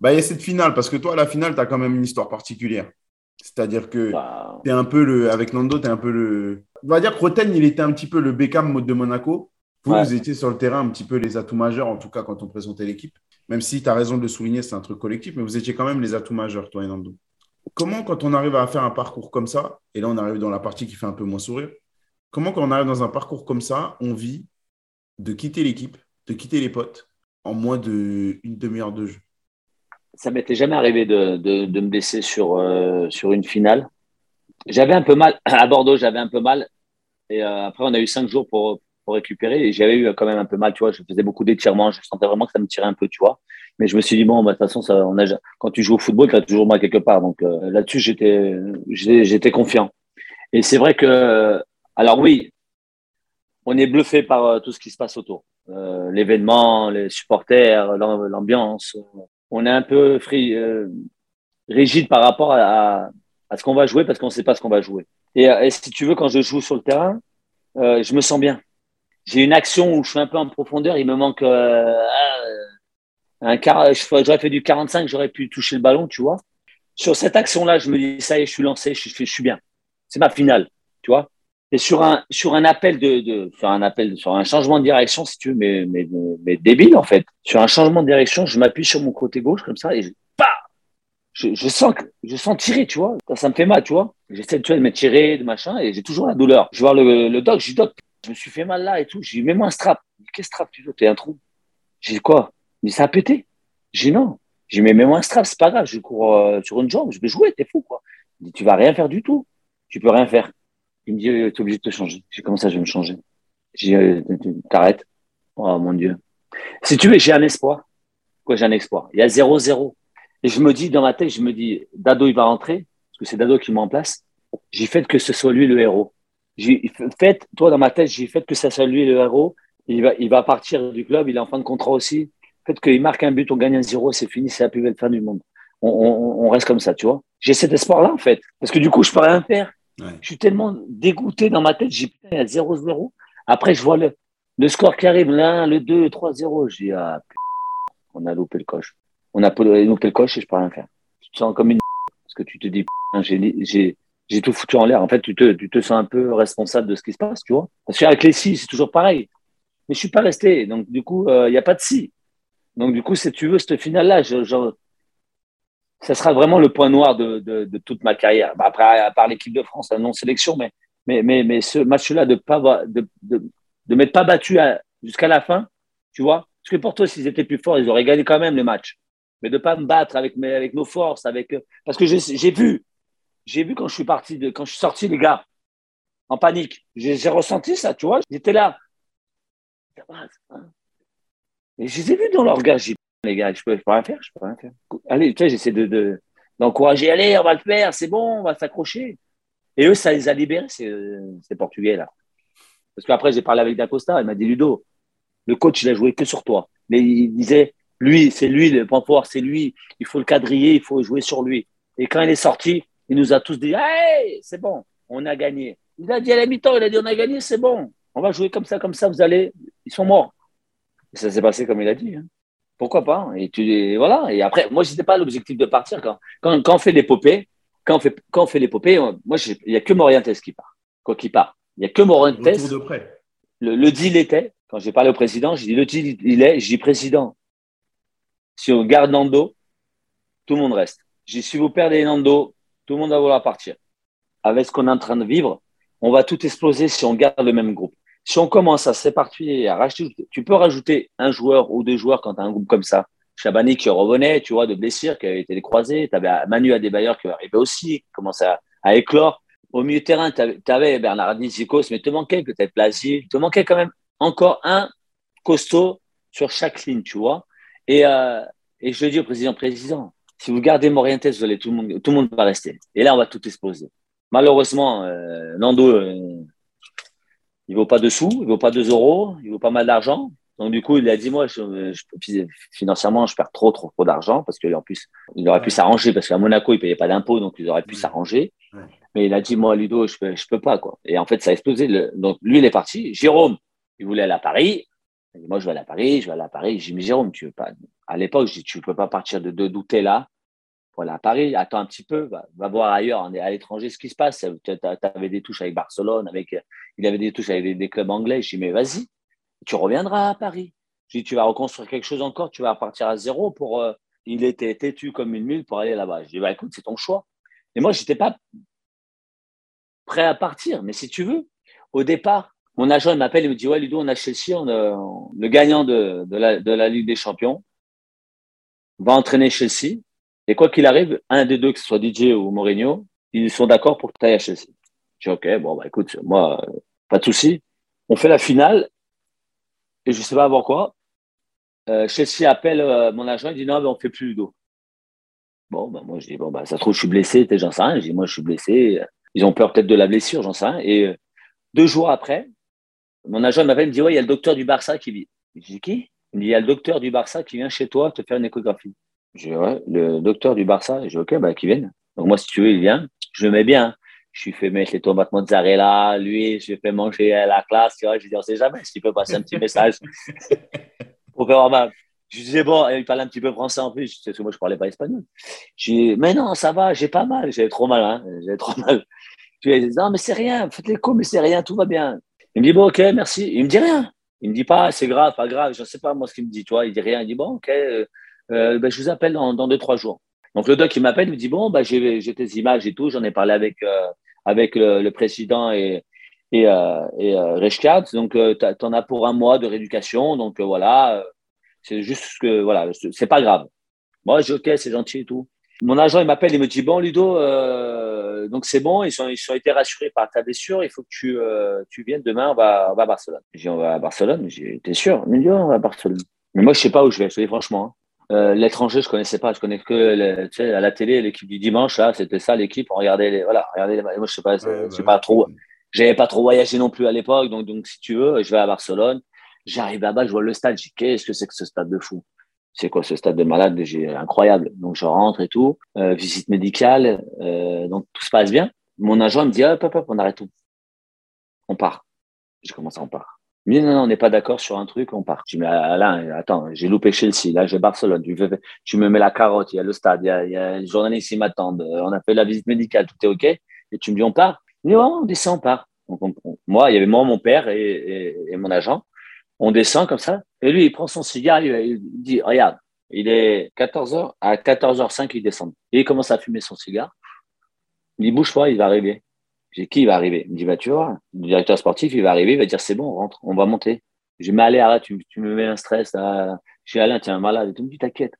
bah, il y a cette finale, parce que toi, à la finale, tu as quand même une histoire particulière. C'est-à-dire que tu es un peu le. Avec Nando, tu es un peu le. On va dire que Roten, il était un petit peu le Beckham de Monaco. Vous, vous étiez sur le terrain un petit peu les atouts majeurs, en tout cas quand on présentait l'équipe. Même si tu as raison de le souligner, c'est un truc collectif, mais vous étiez quand même les atouts majeurs, toi et Nando. Comment, quand on arrive à faire un parcours comme ça, et là on arrive dans la partie qui fait un peu moins sourire, comment, quand on arrive dans un parcours comme ça, on vit de quitter l'équipe, de quitter les potes en moins d'une demi-heure de jeu? Ça m'était jamais arrivé de, de, me blesser sur, euh, sur une finale. J'avais un peu mal, à Bordeaux, j'avais un peu mal. Et euh, après, on a eu cinq jours pour, pour récupérer. Et j'avais eu quand même un peu mal, tu vois. Je faisais beaucoup d'étirements. Je sentais vraiment que ça me tirait un peu, tu vois. Mais je me suis dit, bon, bah, de toute façon, quand tu joues au football, tu as toujours mal quelque part. Donc euh, là-dessus, j'étais, j'étais confiant. Et c'est vrai que, alors oui, on est bluffé par tout ce qui se passe autour. L'événement, les supporters, l'ambiance on est un peu euh, rigide par rapport à, à, ce qu'on va jouer parce qu'on ne sait pas ce qu'on va jouer. Et, euh, si tu veux, quand je joue sur le terrain, euh, je me sens bien. J'ai une action où je suis un peu en profondeur, il me manque euh, un quart, j'aurais fait du 45, j'aurais pu toucher le ballon, tu vois. Sur cette action-là, je me dis, ça y est, je suis lancé, je, suis bien. C'est ma finale, tu vois. Et sur un, sur un appel de, sur un appel, sur un changement de direction, si tu veux, mais, mais, mais débile, en fait. Sur un changement de direction, je m'appuie sur mon côté gauche, comme ça, et je, je, sens que, je sens tirer, tu vois. Ça, me fait mal, tu vois. J'essaie, de me tirer, de machin, et j'ai toujours la douleur. Je vois le, le doc, je dis, doc, je me suis fait mal là et tout. J'ai dit, mets-moi un strap. Qu'est-ce strap, tu veux? T'es un trou. J'ai dit, quoi? Dit, ça a pété. J'ai dit, non. J'ai dit, mais mets-moi un strap, c'est pas grave. Je cours euh, sur une jambe, je vais jouer, t'es fou, quoi. Il dit, tu vas rien faire du tout. Tu peux rien faire. Il me dit, tu es obligé de te changer. J'ai comment ça, je vais me changer? J'ai dit, t'arrêtes. Oh mon Dieu. Si tu veux, j'ai un espoir. Quoi, j'ai un espoir? Il y a 0-0. Et je me dis, dans ma tête, je me dis, Dado, il va rentrer, parce que c'est Dado qui m'en place. J'ai fait que ce soit lui le héros. J'ai fait, toi, dans ma tête, j'ai fait que ce soit lui le héros. Il va, il va partir du club, il est en fin de contrat aussi. Fait qu'il marque un but, on gagne un 0, c'est fini, c'est la plus belle fin du monde. On, on, on reste comme ça, tu vois. J'ai cet espoir-là, en fait. Parce que du coup, je peux rien faire. Je suis tellement dégoûté dans ma tête. J'ai putain, il y a 0-0. Après, je vois le, le score qui arrive, l'1, le 2, 3-0. Je dis, ah, on a loupé le coche. On a loupé le coche et je peux rien faire. Tu te sens comme une parce que tu te dis, j'ai tout foutu en l'air. En fait, tu te, tu te sens un peu responsable de ce qui se passe, tu vois. Parce qu'avec les si, c'est toujours pareil. Mais je suis pas resté. Donc, du coup, euh, il n'y a pas de si. Donc, du coup, si tu veux, cette finale-là, ça sera vraiment le point noir de, de, toute ma carrière. Bah, après, à part l'équipe de France, la non-sélection, mais, mais, mais, mais ce match-là, de pas de, de, de m'être pas battu jusqu'à la fin, tu vois. Parce que pour toi, s'ils étaient plus forts, ils auraient gagné quand même le match. Mais de pas me battre avec, mes, avec nos forces, avec parce que j'ai vu, j'ai vu quand je suis parti, de, quand je suis sorti, les gars, en panique. J'ai ressenti ça, tu vois. J'étais là. Et je les ai vus dans leur regard les gars, je peux, peux rien faire, je peux rien faire. Allez, tu sais, j'essaie de, d'encourager, allez, on va le faire, c'est bon, on va s'accrocher. Et eux, ça les a libérés, ces, ces Portugais là. Parce qu'après, j'ai parlé avec Dacosta, il m'a dit Ludo, le coach, il a joué que sur toi. Mais il disait, lui, c'est lui le point fort, c'est lui, il faut le quadriller, il faut jouer sur lui. Et quand il est sorti, il nous a tous dit, hey, c'est bon. on a gagné. Il a dit à la mi-temps, il a dit on a gagné, c'est bon. On va jouer comme ça, comme ça, vous allez. Ils sont morts. Et ça s'est passé comme il a dit. Hein. Pourquoi pas Et tu voilà. Et après, moi, c'était pas l'objectif de partir quand, quand, quand on fait l'épopée. Quand on fait, quand on fait l'épopée, moi, il n'y a que Morientes qui part. Quoi qu'il part. Il n'y a que Morientes. Le, le deal était, quand j'ai parlé au président, j'ai dit le deal, il est, j'ai dit président, si on garde Nando, tout le monde reste. J'ai dit si vous perdez Nando, tout le monde va vouloir partir. Avec ce qu'on est en train de vivre, on va tout exploser si on garde le même groupe si on commence à s'éparpiller, à racheter, tu peux rajouter un joueur ou deux joueurs quand tu as un groupe comme ça. Chabani qui revenait, tu vois, de blessure, qui avait été croisé. Tu avais Manu Adebayor qui arrivait aussi, qui commençait à, éclore. Au milieu de terrain, tu avais, Bernardini Zikos, mais te manquait peut-être Plasil. te manquait quand même encore un costaud sur chaque ligne, tu vois. Et, euh, et je le dis au président, président, si vous gardez Morientes, vous allez, tout, le monde, tout le monde va rester. Et là, on va tout exploser. Malheureusement, euh, Nando, euh, il vaut pas de sous, il vaut pas deux euros, il vaut pas mal d'argent. Donc du coup, il a dit moi, je, je, financièrement, je perds trop, trop, trop d'argent parce qu'en plus, il aurait pu s'arranger parce qu'à Monaco, il payait pas d'impôts, donc il aurait pu s'arranger. Mais il a dit moi, Ludo, je peux, je peux pas quoi. Et en fait, ça a explosé. donc lui, il est parti. Jérôme, il voulait aller à Paris. Il dit, moi, je vais aller à Paris, je vais aller à Paris. J'ai dit, Jérôme, tu veux pas? À l'époque, je dis, tu peux pas partir de deux douter là voilà, Paris, attends un petit peu, va, voir ailleurs, à l'étranger, ce qui se passe. Tu avais des touches avec Barcelone, avec, il avait des touches avec des, clubs anglais. Je dis, mais vas-y, tu reviendras à Paris. Je dis, tu vas reconstruire quelque chose encore, tu vas repartir à zéro pour. Euh, il était têtu comme une mule pour aller là-bas. Je dis, bah, écoute, c'est ton choix. Et moi, je n'étais pas prêt à partir, mais si tu veux, au départ, mon agent m'appelle et me dit, ouais, Ludo, on a Chelsea, on le gagnant de, de la Ligue des Champions va entraîner Chelsea. Et quoi qu'il arrive, un des deux, que ce soit DJ ou Mourinho, ils sont d'accord pour que tu ailles à Chelsea. Je dis, OK, bon, bah, écoute, moi, euh, pas de souci. On fait la finale. Et je ne sais pas pourquoi. Euh, Chelsea appelle euh, mon agent, il dit non, mais on ne fait plus le dos. Bon, bah, moi, je dis, bon, bah, ça se trouve, je suis blessé, j'en sais rien. Je dis, moi, je suis blessé. Ils ont peur peut-être de la blessure, j'en sais rien. Et deux jours après, mon agent m'appelle, il me dit, ouais, il y a le docteur du Barça qui vit. Je dis, qui? Il y a le docteur du Barça qui vient chez toi te faire une échographie. Je dis, ouais, le docteur du Barça. Je dis, OK, bah, qu'il vienne. Donc, moi, si tu veux, il vient. Je le mets bien. Je lui fais mettre les tomates mozzarella. Lui, je lui fais manger à la classe. Tu vois, je lui dis, on sait jamais s'il peut passer un petit message pour faire mal. Je disais, bon, il parlait un petit peu français en plus, parce que moi, je parlais pas espagnol. Je dis, mais non, ça va, j'ai pas mal. J'avais trop mal, hein. J'avais trop mal. Je lui dis, non, mais c'est rien, faites l'écho, mais c'est rien, tout va bien. Il me dit, bon, ok, merci. Il me dit rien. Il me dit pas, c'est grave, pas grave. Je ne sais pas, moi, ce qu'il me dit, tu vois. Il dit rien. Il dit, bon, ok, euh, euh, ben, je vous appelle dans, deux, trois jours. Donc le doc, il m'appelle, il me dit, bon, bah, j'ai tes images et tout, j'en ai parlé avec, euh, avec le, président et, et, donc tu en as pour un mois de rééducation, donc voilà, c'est juste que, voilà, c'est pas grave. Moi, je dis, ok, c'est gentil et tout. Mon agent, il m'appelle, il me dit, bon, Ludo, donc c'est bon, ils, sont, ils ont été rassurés par ta blessure, il faut que tu, tu viennes demain, on va, on va à Barcelone. J'ai dit, on va à Barcelone, j'ai t'es sûr? Il me dit, on va à Barcelone. Mais moi, je sais pas où je vais, franchement. Hein. Euh, l'étranger, je connaissais pas. Je connais que tu sais, à la télé l'équipe du dimanche. Là, c'était ça l'équipe. On regardait les, voilà, regardez les, moi je sais pas, ouais, bah pas trop. J'avais pas trop voyagé non plus à l'époque, donc donc si tu veux, je vais à Barcelone. J'arrive là-bas, je vois le stade. Je dis qu'est-ce que c'est que ce stade de fou? C'est quoi ce stade de malade? J'ai incroyable. Donc je rentre et tout, euh, visite médicale, euh, donc tout se passe bien. Mon agent me dit hop hop hop, on arrête tout, on part. J'ai commencé, on part non, non, on n'est pas d'accord sur un truc, on part. Je dis, mais Alain, attends, j'ai loupé Chelsea, là j'ai Barcelone, tu, me mets la carotte, il y a le stade, il y a, il y a les journalistes qui m'attendent, on a fait la visite médicale, tout est OK, et tu me dis, on part? Il dit, on descend, on part. moi, il y avait moi, mon père et, mon agent, on descend comme ça, et lui, il prend son cigare, il, dit, regarde, il est 14h, à 14h05, il descend. Et il commence à fumer son cigare. Il dit, bouge pas, il va arriver. J'ai qui va arriver? Il me dit, bah, tu vois, le directeur sportif, il va arriver, il va dire, c'est bon, on rentre, on va monter. J'ai dit, allez, arrête, tu, me mets un stress. Là. Je suis Alain, un malade. Il me dit, t'inquiète.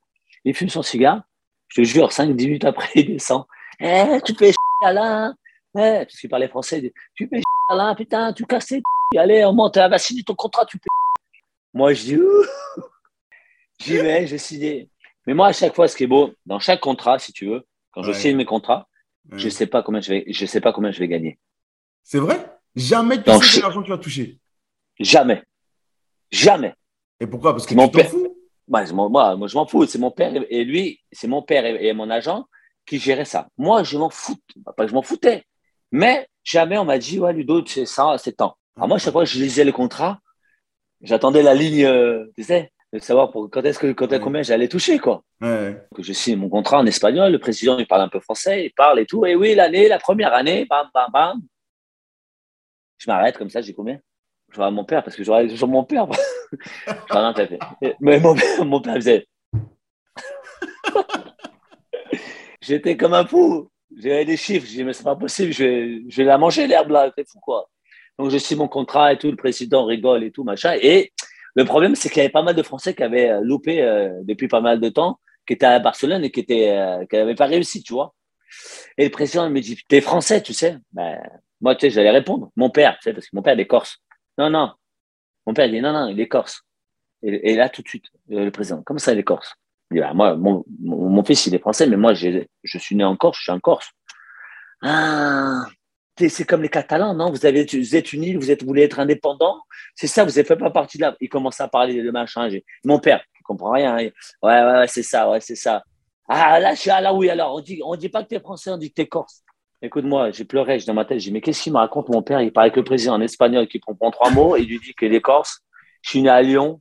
Il fume son cigare. Je te jure, 5-10 minutes après, il descend. Eh, tu fais Alain. Eh, parce parlait français. tu fais Alain, putain, tu casses tes Allez, on monte, va signer ton contrat, tu fais Moi, je dis, j'y vais, j'ai signé. Mais moi, à chaque fois, ce qui est beau, dans chaque contrat, si tu veux, quand je signe mes contrats, je sais pas combien je vais, je sais pas combien je vais gagner. C'est vrai? Jamais tu sais l'argent que tu vas toucher. Jamais. Jamais. Et pourquoi? Parce que mon tu t'en fous bah, moi, moi, je m'en fous. C'est mon père et lui, c'est mon père et, mon agent qui géraient ça. Moi, je m'en fous. Pas je m'en foutais. Mais jamais on m'a dit, ouais, Ludo, c'est ça, c'est temps. Alors moi, chaque fois que je lisais le contrat, j'attendais la ligne, euh, tu sais, de savoir pour, quand est-ce que, quand est combien j'allais toucher, quoi. Ouais. Que je signe mon contrat en espagnol, le président, il parle un peu français, il parle et tout. Et oui, l'année, la première année, bam, bam, bam. Je m'arrête comme ça, j'ai combien? Je vois mon père, parce que j'aurais toujours mon père. Fait. Mais mon, mon père faisait. J'étais comme un fou. J'avais des chiffres. J'ai dit, mais c'est pas possible, je vais, je vais la manger, l'herbe là, c'est fou quoi. Donc, je signe mon contrat et tout, le président rigole et tout, machin. Et le problème, c'est qu'il y avait pas mal de Français qui avaient euh, loupé euh, depuis pas mal de temps, qui étaient à Barcelone et qui étaient, euh, qui n'avaient pas réussi, tu vois. Et le président me dit, t'es français, tu sais. Ben, moi, tu sais, j'allais répondre. Mon père, tu sais, parce que mon père, est corse. Non, non. Mon père, il dit, non, non, il est corse. Et, là, tout de suite, le président, comment ça, il est corse? Il dit, bah, moi, mon, mon, fils, il est français, mais moi, je suis né en Corse, je suis en Corse. Ah, c'est comme les Catalans, non? Vous, avez, vous êtes une île, vous, êtes, vous voulez être indépendant. C'est ça, vous n'êtes pas partie de là. Il commence à parler de machin. Mon père, qui comprend rien. Ouais, ouais, ouais, c'est ça, ouais, c'est ça. Ah, là, je suis, oui, alors, on dit, on dit pas que tu es français, on dit que tu es corse. Écoute-moi, j'ai pleuré, j'ai dans ma tête, j'ai dit, mais qu'est-ce qu'il me raconte, mon père? Il parle avec le président en espagnol qui comprend trois mots et lui dit qu'il est corse. Je suis né à Lyon.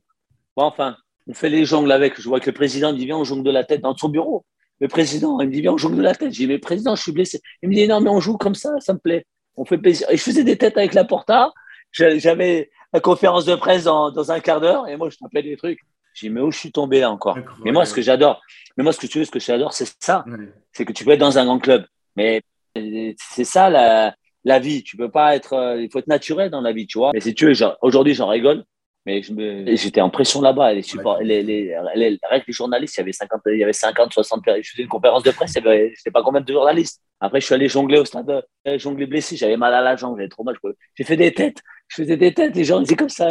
Bon, enfin, on fait les jongles avec. Je vois que le président dit, viens, on jongle de la tête dans son bureau. Le président, il me dit, viens, on jongle de la tête. J'ai dit, mais président, je suis blessé. Il me dit, non, mais on joue comme ça, ça me plaît. On fait plaisir. Et je faisais des têtes avec la porta. J'avais la conférence de presse dans, dans un quart d'heure et moi, je tapais des trucs. J'ai dit, mais où je suis tombé là encore? Mais moi, ce que j'adore, mais moi, ce que tu veux, ce que j'adore, c'est ça. Ouais. C'est que tu peux être dans un grand club. Mais euh, c'est ça la, la vie. Tu peux pas être, euh, il faut être naturel dans la vie, tu vois. Mais si tu veux, aujourd'hui, j'en rigole. Mais me- j'étais en pression là-bas. Les, les, les, les, avec les journalistes, il y avait 50, il y avait 50, 60 personnes. Je faisais une conférence de presse, il y avait, je sais pas combien de journalistes. Après, je suis allé jongler au stade, euh, jongler blessé. J'avais mal à la jambe, j'avais trop mal. J'ai fait des têtes. Je faisais des têtes. Les gens, ils étaient comme ça.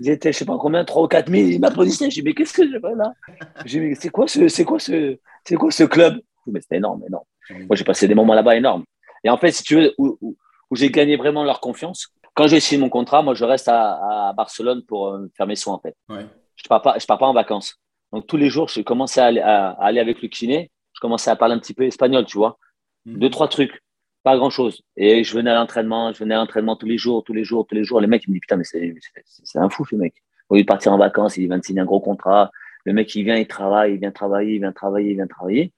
Ils étaient, je sais pas combien, 3 ou 4 000. Ils m'applaudissaient. J'ai dit, mais qu'est-ce que je fais là? J'ai dit, mais c'est quoi ce, c'est quoi ce, c'est quoi ce club? Mais c'était énorme, énorme. Moi, j'ai passé des moments là-bas énormes. Et en fait, si tu veux, où, où- où j'ai gagné vraiment leur confiance, quand j'ai signé mon contrat, moi, je reste à, à Barcelone pour euh, faire mes soins, en fait. Ouais. Je ne pars, pas- je pars pas en vacances. Donc, tous les jours, je commençais à aller, à, à aller avec le kiné. Je commençais à parler un petit peu espagnol, tu vois. Mhm. Deux, trois trucs. Pas grand-chose. Et je venais à l'entraînement, je venais à l'entraînement tous les jours, tous les jours, tous les jours. Les mecs, ils me disent, putain, mais c'est un fou, ce mec. Au lieu de partir en vacances, il vient de signer un gros contrat. Le mec, il vient, il travaille, il vient travailler, il vient travailler, il vient travailler.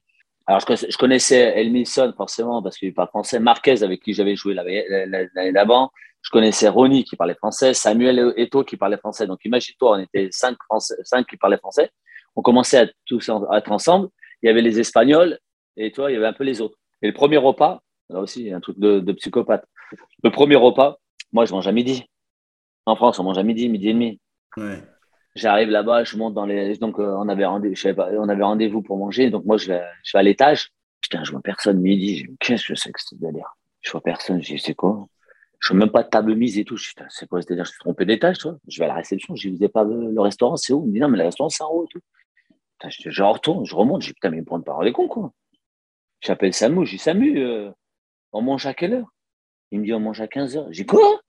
Alors, je connaissais- je Elmilson, forcément, parce qu'il parle français. Marquez, avec qui j'avais joué l'année l'année d'avant. Je connaissais Ronnie, qui parlait français. Samuel Eto'o, qui parlait français. Donc, imagine-toi, on était cinq, français, cinq qui parlaient français. On commençait à tous à être ensemble. Il y avait les Espagnols, et toi, il y avait un peu les autres. Et le premier repas, là aussi, un truc de, de psychopathe. Le premier repas, moi, je mange à midi. En France, on mange à midi, midi et demi. Ouais. J'arrive là-bas, je monte dans les. Donc, euh, on avait rendez- on rendez-vous pour manger. Donc, moi, je vais, je vais à l'étage. Putain, je vois personne midi. Qu'est-ce que c'est que ce délire? Je vois personne. Je dis, c'est quoi? Je vois même pas de table mise et tout. Je c'est quoi ce délire Je suis trompé d'étage, toi? Je vais à la réception. Je dis, vous pas le, restaurant, c'est où? Il me dit, non, mais le restaurant, c'est en haut tout. Je, retourne, je remonte. Je dis, putain, mais prendre parole les cons, quoi. J'appelle Samu. Je dis, Samu, euh, on mange à quelle heure? Il me dit, on mange à 15h. Je dis, quoi?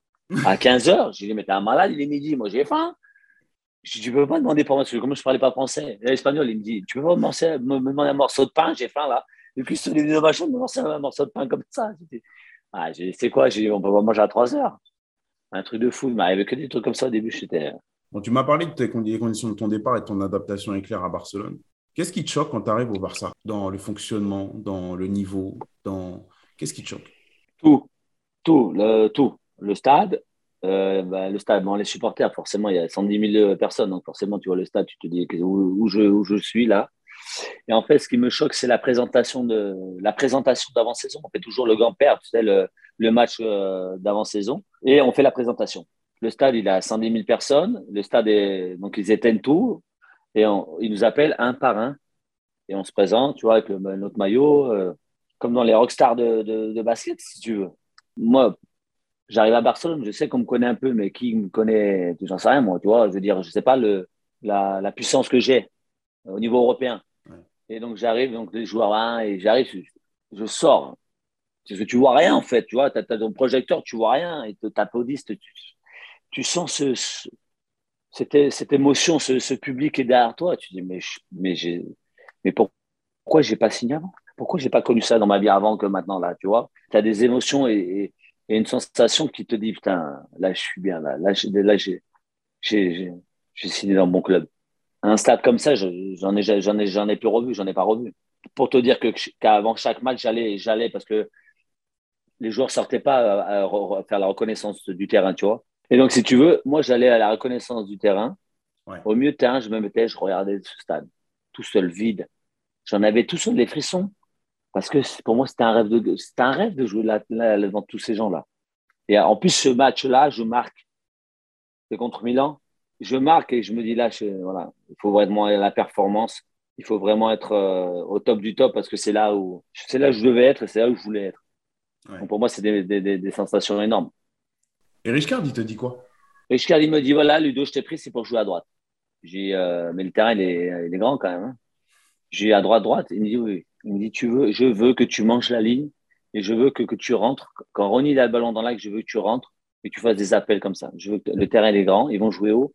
À 15h Je dis, mais t'es un malade, il est midi. Moi, j'ai faim. Je dis, tu peux pas demander pour moi, parce que comme je parlais pas français, l'espagnol, il me dit, tu peux pas me, me- me demander un morceau de pain, j'ai faim là. Et puis, sur les deux machins, me lancer un morceau de pain comme ça. Ah, c'est quoi J'ai dit, on peut pas manger à 3 heures. Un truc de fou. Il m'arrivait que des trucs comme ça au début. J'étais. Bon, tu m'as parlé de des conditions de ton départ et de ton adaptation éclair à Barcelone. Qu'est-ce qui te choque quand tu arrives au Barça? Dans le fonctionnement, dans le niveau, dans... Qu'est-ce qui te choque? Tout, tout, le, tout. Le stade, euh, bah, le stade, bon, les supporters, forcément, il y a 110 000 personnes, donc forcément, tu vois le stade, tu te dis que- où, où je, où je suis là? Et en fait, ce qui me choque, c'est la présentation de la présentation d'avant-saison. On fait toujours le grand-père, tu le, match euh, d'avant-saison, et on fait la présentation. Le stade, il a 110 000 personnes. Le stade est donc ils éteignent tout et ils nous appellent un par un et on se présente, tu vois, avec notre maillot, euh, comme dans les rockstars de, de, de basket, si tu veux. Moi, j'arrive à Barcelone, je sais qu'on me connaît un peu, mais qui me connaît, j'en sais rien, moi, tu vois. Je veux dire, je sais pas le, la puissance que j'ai au niveau européen. Et donc, j'arrive, donc les joueurs, hein, et j'arrive, je, je sors. Tu vois rien, en fait, tu vois, tu as, ton projecteur, tu vois rien, et t'applaudissent, tu, tu sens ce, ce- cette, émotion, ce, ce public est derrière toi. Tu dis, mais, je- mais, mais pour- pourquoi pas signé avant? Pourquoi j'ai pas connu ça dans ma vie avant que maintenant, là, tu vois? Tu as des émotions et, une sensation qui te dit, putain, là, je suis bien, là, là, j'ai, signé dans bon club. Un stade comme ça, j'en ai, j'en ai, j'en ai plus revu, j'en ai pas revu. Pour te dire que, qu'avant chaque match, j'allais, j'allais parce que les joueurs sortaient pas à, faire la reconnaissance du terrain, tu vois. Et donc, si tu veux, moi, j'allais à la reconnaissance du terrain. Au milieu de terrain, je me mettais, je regardais ce stade, tout seul, vide. J'en avais tout seul des frissons. Parce que pour moi, c'était un rêve de, c'était un rêve de jouer là, devant tous ces gens-là. Et en plus, ce match-là, je marque. C'est contre Milan. Je marque et je me dis là, voilà, il faut vraiment la performance. Il faut vraiment être euh, au top du top parce que c'est là où, c'est là où je devais être et c'est là où je voulais être. pour moi, c'est des, des, des, sensations énormes. Et Richard, il te dit quoi? Richard, il me dit voilà, Ludo, je t'ai pris, c'est pour jouer à droite. J'ai, euh, mais le terrain, il est, il est grand quand même. Hein. J'ai à droite, droite. Il me dit oui. Il me dit, tu veux, je veux que tu manges la ligne et je veux que, que tu rentres. Quand Ronnie a le ballon dans l'axe, je veux que tu rentres et que tu fasses des appels comme ça. Je veux que le terrain est grand, ils vont jouer haut.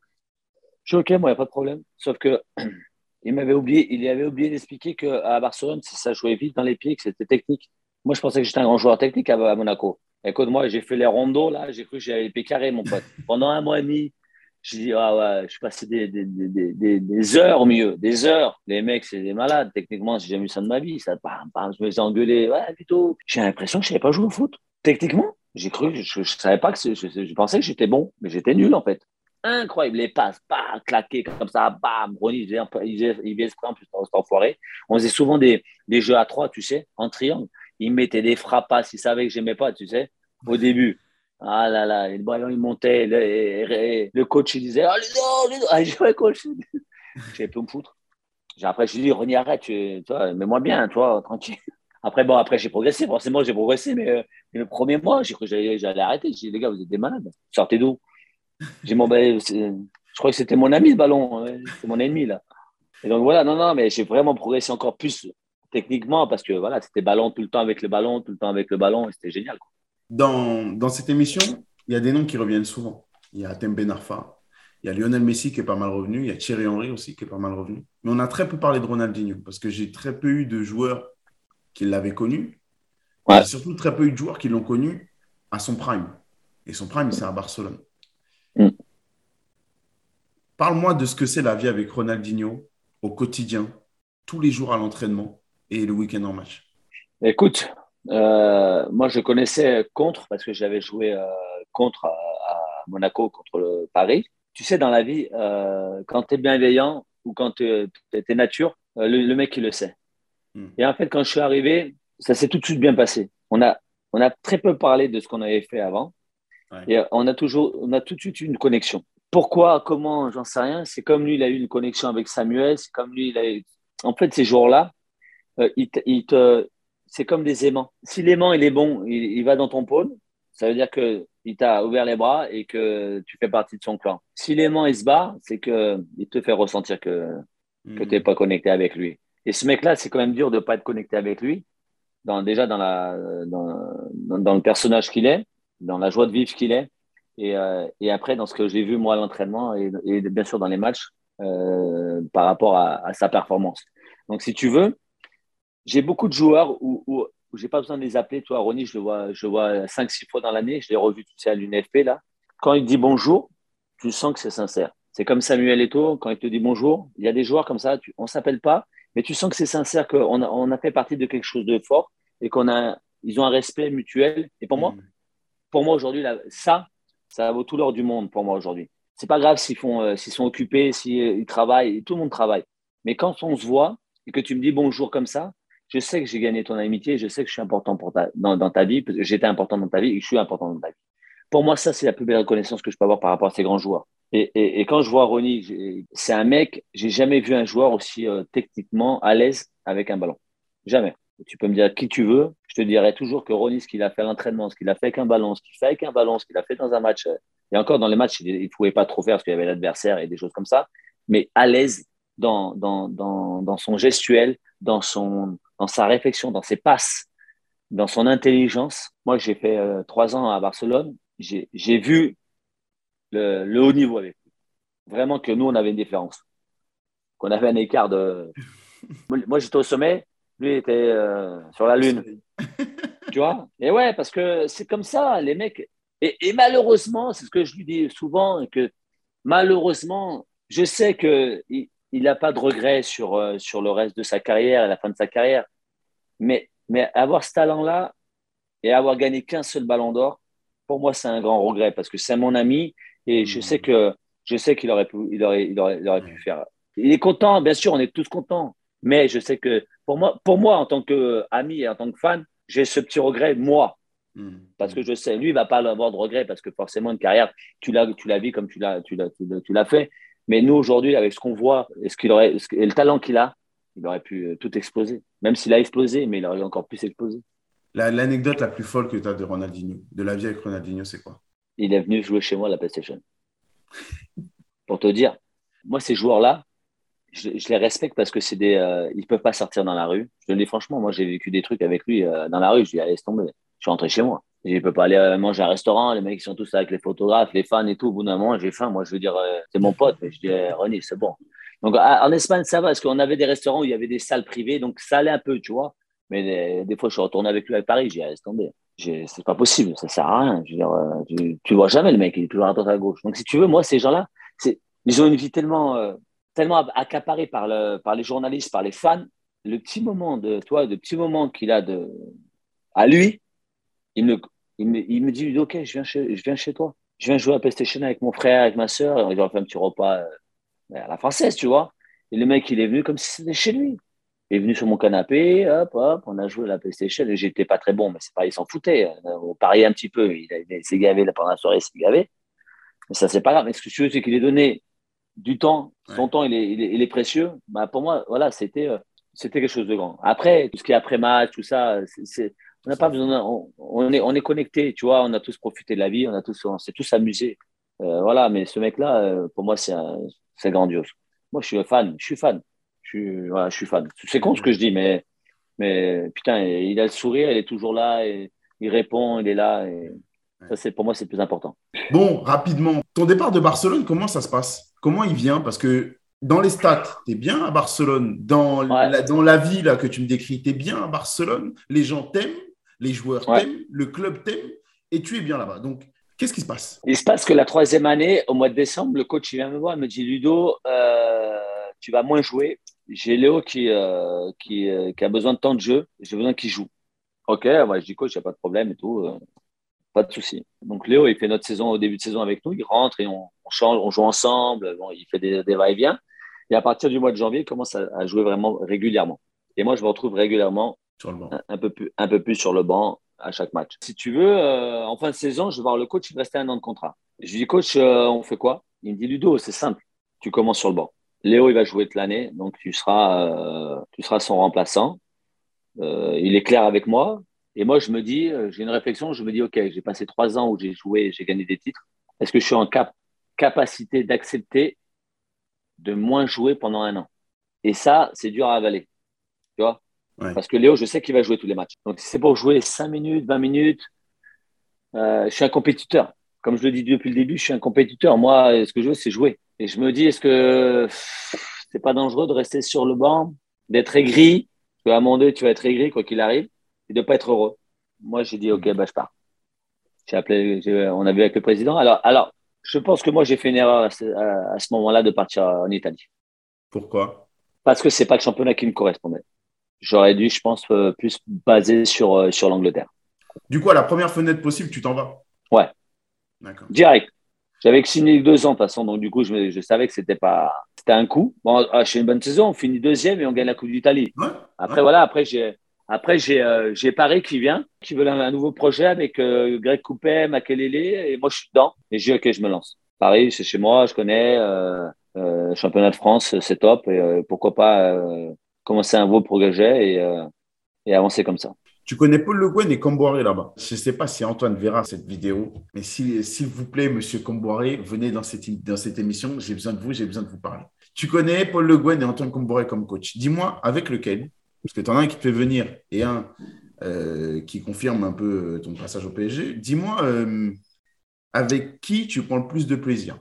Je dis, OK, moi, il n'y a pas de problème. Sauf que il m'avait oublié, il avait oublié d'expliquer qu'à Barcelone, ça jouait vite dans les pieds, que c'était technique. Moi, je pensais que j'étais un grand joueur technique à, Monaco. Écoute, moi, j'ai fait les rondos, là, j'ai cru que j'avais les pieds carrés, mon pote. Pendant un mois et demi, je dis, ah ouais, je suis passé des, des, des, des, heures mieux, des heures. Les mecs, c'est des malades. Techniquement, j'ai jamais vu ça de ma vie. Ça, bam, bam, je me suis engueulé. Ouais, plutôt. J'ai l'impression que je savais pas jouer au foot. Techniquement, j'ai cru, je, je, savais pas que je, je, pensais que j'étais bon, mais j'étais nul en fait. Incroyable, les passes, pas claquer comme ça, bam, Ronnie, il faisait, il esprit en plus, cet enfoiré. On faisait souvent des, des jeux à trois, tu sais, en triangle. Il mettait des frappas, il savait que j'aimais pas, tu sais, au début. Ah là là, le ballon il montait, le, le coach il disait Allez, allez, allez, je coach. J'ai pu me foutre. Après, je lui ai dit René, arrête, tu, toi, mets-moi bien, toi, tranquille. Après, bon, après, j'ai progressé, forcément, j'ai progressé, mais, euh, le premier mois, j'ai cru que j'allais arrêter. J'ai dit Les gars, vous êtes des malades, sortez d'où? J'ai mon je crois que c'était mon ami, le ballon, c'est mon ennemi, là. Et donc voilà, non, non, mais j'ai vraiment progressé encore plus techniquement parce que voilà, c'était ballon tout le temps avec le ballon, tout le temps avec le ballon, et c'était génial. Quoi dans, dans, cette émission, il y a des noms qui reviennent souvent. Il y a Tembe Narfa, il y a Lionel Messi qui est pas mal revenu, il y a Thierry Henry aussi qui est pas mal revenu. Mais on a très peu parlé de Ronaldinho parce que j'ai très peu eu de joueurs qui l'avaient connu. Ouais. surtout très peu eu de joueurs qui l'ont connu à son prime. Et son prime, c'est à Barcelone. Parle-moi de ce que c'est la vie avec Ronaldinho au quotidien, tous les jours à l'entraînement et le week-end en match. Écoute, euh, moi, je connaissais contre parce que j'avais joué euh, contre à, Monaco contre le Paris. Tu sais, dans la vie, euh, quand tu es bienveillant ou quand tu es, nature, le, mec, il le sait. Hmm. Et en fait, quand je suis arrivé, ça s'est tout de suite bien passé. On a, on a très peu parlé de ce qu'on avait fait avant. Et on a toujours, on a tout de suite une connexion. Pourquoi, comment, j'en sais rien. C'est comme lui, il a eu une connexion avec Samuel. C'est comme lui, il a eu... En fait, ces jours-là, il, il, te, c'est comme des aimants. Si l'aimant il est bon, il, va dans ton pôle, ça veut dire qu'il t'a ouvert les bras et que tu fais partie de son clan. Si l'aimant il se bat, c'est qu'il te fait ressentir que, que tu n'es pas connecté avec lui. Et ce mec-là, c'est quand même dur de ne pas être connecté avec lui, dans, déjà dans, la, dans, le personnage qu'il est, dans la joie de vivre qu'il est, et, euh, et, après dans ce que j'ai vu moi à l'entraînement et, bien sûr dans les matchs euh, par rapport à, à sa performance. Donc si tu veux, j'ai beaucoup de joueurs où, où, je n'ai pas besoin de les appeler. Toi, Ronnie, je le vois, je vois 5-6 fois dans l'année. Je l'ai revu tu sais, à l'UNFP. Là. Quand il dit bonjour, tu sens que c'est sincère. C'est comme Samuel Eto'o, quand il te dit bonjour. Il y a des joueurs comme ça, on ne s'appelle pas, mais tu sens que c'est sincère, qu'on a, on a fait partie de quelque chose de fort et qu'on a, ils ont un respect mutuel. Et pour moi, mm. pour moi aujourd'hui, ça, ça vaut tout l'or du monde pour moi aujourd'hui. C'est pas grave s'ils font, euh, s'ils sont occupés, s'ils travaillent, tout le monde travaille. Mais quand on se voit et que tu me dis bonjour comme ça, je sais que j'ai gagné ton amitié, je sais que je suis important pour ta, dans, ta vie, j'étais important dans ta vie et je suis important dans ta vie. Pour moi, ça, c'est la plus belle reconnaissance que je peux avoir par rapport à ces grands joueurs. Et, et, quand je vois Ronnie, c'est un mec, j'ai jamais vu un joueur aussi euh, techniquement à l'aise avec un ballon. Jamais. Tu peux me dire qui tu veux, je te dirai toujours que Ronnie, ce qu'il a fait à l'entraînement, ce qu'il a fait avec un ballon, ce qu'il fait avec un ballon, ce qu'il a fait dans un match, et encore dans les matchs, il ne pouvait pas trop faire parce qu'il y avait l'adversaire et des choses comme ça, mais à l'aise dans, dans, dans, dans son gestuel, dans son, dans sa réflexion, dans ses passes, dans son intelligence. Moi, j'ai fait euh, trois ans à Barcelone. J'ai vu le, le, haut niveau avec lui. Vraiment que nous, on avait une différence. Qu'on avait un écart de. Moi, j'étais au sommet, lui était euh, sur la Lune. tu vois? Et ouais, parce que c'est comme ça, les mecs. Et, et malheureusement, c'est ce que je lui dis souvent, que malheureusement, je sais qu'il il n'a pas de regrets sur, euh, sur le reste de sa carrière, à la fin de sa carrière. Mais, mais avoir ce talent-là et avoir gagné qu'un seul ballon d'or, pour moi, c'est un grand regret parce que c'est mon ami et je sais que je sais qu'il aurait pu, il aurait, il aurait, il aurait pu faire. Il est content, bien sûr, on est tous contents. Mais je sais que pour moi, pour moi en tant qu'ami et en tant que fan, j'ai ce petit regret, moi. Hmm. Parce que je sais, lui, il ne va pas avoir de regret parce que forcément, une carrière, tu l'as, tu la vis comme tu l'as, tu l'as, tu l'as fait. Mais nous, aujourd'hui, avec ce qu'on voit et, ce qu'il aurait, et le talent qu'il a, il aurait pu euh, tout exploser. Même s'il a explosé, mais il aurait encore plus explosé. L'anecdote la, plus folle que tu as de Ronaldinho, de la vie avec Ronaldinho, c'est quoi? Il est venu jouer chez moi à la PlayStation. Pour te dire, moi, ces joueurs-là, je, les respecte parce que c'est des, euh, ils peuvent pas sortir dans la rue. Je le dis franchement, moi, j'ai vécu des trucs avec lui euh, dans la rue. Je lui ai dit, laisse tomber. Je suis rentré chez moi. Je ne peux pas aller euh, manger à un restaurant. Les mecs, sont tous avec les photographes, les fans et tout. Au bout d'un moment, j'ai faim. Moi, je veux dire, c'est mon pote. Mais je dis, eh, René, c'est bon. Donc, en Espagne, ça va parce qu'on avait des restaurants où il y avait des salles privées. Donc, ça allait un peu, tu vois. Mais des, fois, je suis retourné avec lui à Paris. J'ai dit, laisse tomber. C'est pas possible. Ça sert à rien. Tu, tu vois jamais le mec. Il est toujours à droite à gauche. Donc, si tu veux, moi, ces gens-là, ils ont une vie tellement tellement accaparé par, le, par les journalistes, par les fans, le petit moment de toi, le petit moment qu'il a de, à lui, il me, il me, il me dit Ok, je viens, chez, je viens chez toi. Je viens jouer à PlayStation avec mon frère, avec ma soeur. On va faire un petit repas euh, à la française, tu vois. Et le mec, il est venu comme si c'était chez lui. Il est venu sur mon canapé, hop, hop, on a joué à la PlayStation. Et j'étais pas très bon, mais c'est pas, il s'en foutait. On pariait un petit peu. Il, s'est gavé pendant la soirée, il s'est gavé. Mais ça, c'est pas grave. Mais ce que je veux, c'est qu'il est donné du temps, son temps, il est, il est, précieux. Bah, pour moi, voilà, c'était euh, c'était quelque chose de grand. Après, tout ce qui est après match, tout ça, c'est, on n'a pas besoin, on, est, on est connecté, tu vois, on a tous profité de la vie, on a tous, on s'est tous amusés. Euh, voilà, mais ce mec-là, euh, pour moi, c'est, c'est grandiose. Moi, je suis fan, je suis fan. Je suis, voilà, je suis fan. C'est con ce que je dis, mais, mais putain, il a le sourire, il est toujours là, et il répond, il est là. Et ça, c'est, pour moi, c'est le plus important. Bon, rapidement, ton départ de Barcelone, comment ça se passe? Comment il vient Parce que dans les stats, tu es bien à Barcelone. Dans, la, dans la vie là, que tu me décris, tu es bien à Barcelone. Les gens t'aiment, les joueurs t'aiment, le club t'aime et tu es bien là-bas. Donc, qu'est-ce qui se passe? Il se passe que la troisième année, au mois de décembre, le coach vient me voir et me dit Ludo, euh, tu vas moins jouer. J'ai Léo qui, euh, qui, euh, qui, a besoin de temps de jeu. J'ai besoin qu'il joue. Ok, moi je dis coach, il n'y a pas de problème et tout. Pas de souci. Donc Léo, il fait notre saison au début de saison avec nous. Il rentre et on, on change, on joue ensemble, bon, il fait des, va-et-vient. Et à partir du mois de janvier, il commence à, jouer vraiment régulièrement. Et moi, je me retrouve régulièrement sur le banc. Un, peu plus, un peu plus sur le banc à chaque match. Si tu veux, euh, en fin de saison, je vais voir le coach, il me restait un an de contrat. Je lui dis, coach, euh, on fait quoi? Il me dit, Ludo, c'est simple, tu commences sur le banc. Léo, il va jouer toute l'année, donc tu seras, euh, tu seras son remplaçant. il est clair avec moi. Et moi, je me dis, j'ai une réflexion, je me dis, OK, j'ai passé trois ans où j'ai joué, j'ai gagné des titres. Est-ce que je suis en cap capacité d'accepter de moins jouer pendant un an? Et ça, c'est dur à avaler. Tu vois? Parce que Léo, je sais qu'il va jouer tous les matchs. Donc, si c'est pour jouer 5 minutes, 20 minutes, euh, je suis un compétiteur. Comme je le dis depuis le début, je suis un compétiteur. Moi, ce que je veux, c'est jouer. Et je me dis, est-ce que c'est pas dangereux de rester sur le banc, d'être aigri? Parce qu'à un moment donné, tu vas être aigri, quoi qu'il arrive, et de ne pas être heureux. Moi, j'ai dit, OK, bah, je pars. J'ai appelé, on a vu avec le président. Alors, alors je pense que moi, j'ai fait une erreur à ce, moment-là de partir en Italie. Pourquoi? Parce que c'est pas le championnat qui me correspondait. J'aurais dû, je pense, euh, plus baser sur, euh, sur l'Angleterre. Du coup, à la première fenêtre possible, tu t'en vas? Ouais. D'accord. Direct. J'avais signé deux ans de toute façon, donc du coup, je, je savais que c'était pas, c'était un coup. Bon, ah, j'ai une bonne saison, on finit deuxième et on gagne la Coupe d'Italie. Ouais, après, voilà, après, j'ai, après, j'ai euh, Paris qui vient, qui veut un, nouveau projet avec euh, Greg Coupet, Makelele, et moi je suis dedans. Et je dis ok, je me lance. Paris, c'est chez moi, je connais. Euh, championnat de France, c'est top. Et pourquoi pas commencer un beau projet et, et avancer comme ça. Tu connais Paul Le Guen et Comboiré là-bas. Je ne sais pas si Antoine verra cette vidéo, mais s'il vous plaît, monsieur Comboiré, venez dans cette, dans cette émission. J'ai besoin de vous, j'ai besoin de vous parler. Tu connais Paul Le Guen et Antoine Comboiré comme coach. Dis-moi avec lequel? Parce que tu en as un qui te fait venir et un euh, qui confirme un peu euh, ton passage au PSG. Dis-moi, euh, avec qui tu prends le plus de plaisir?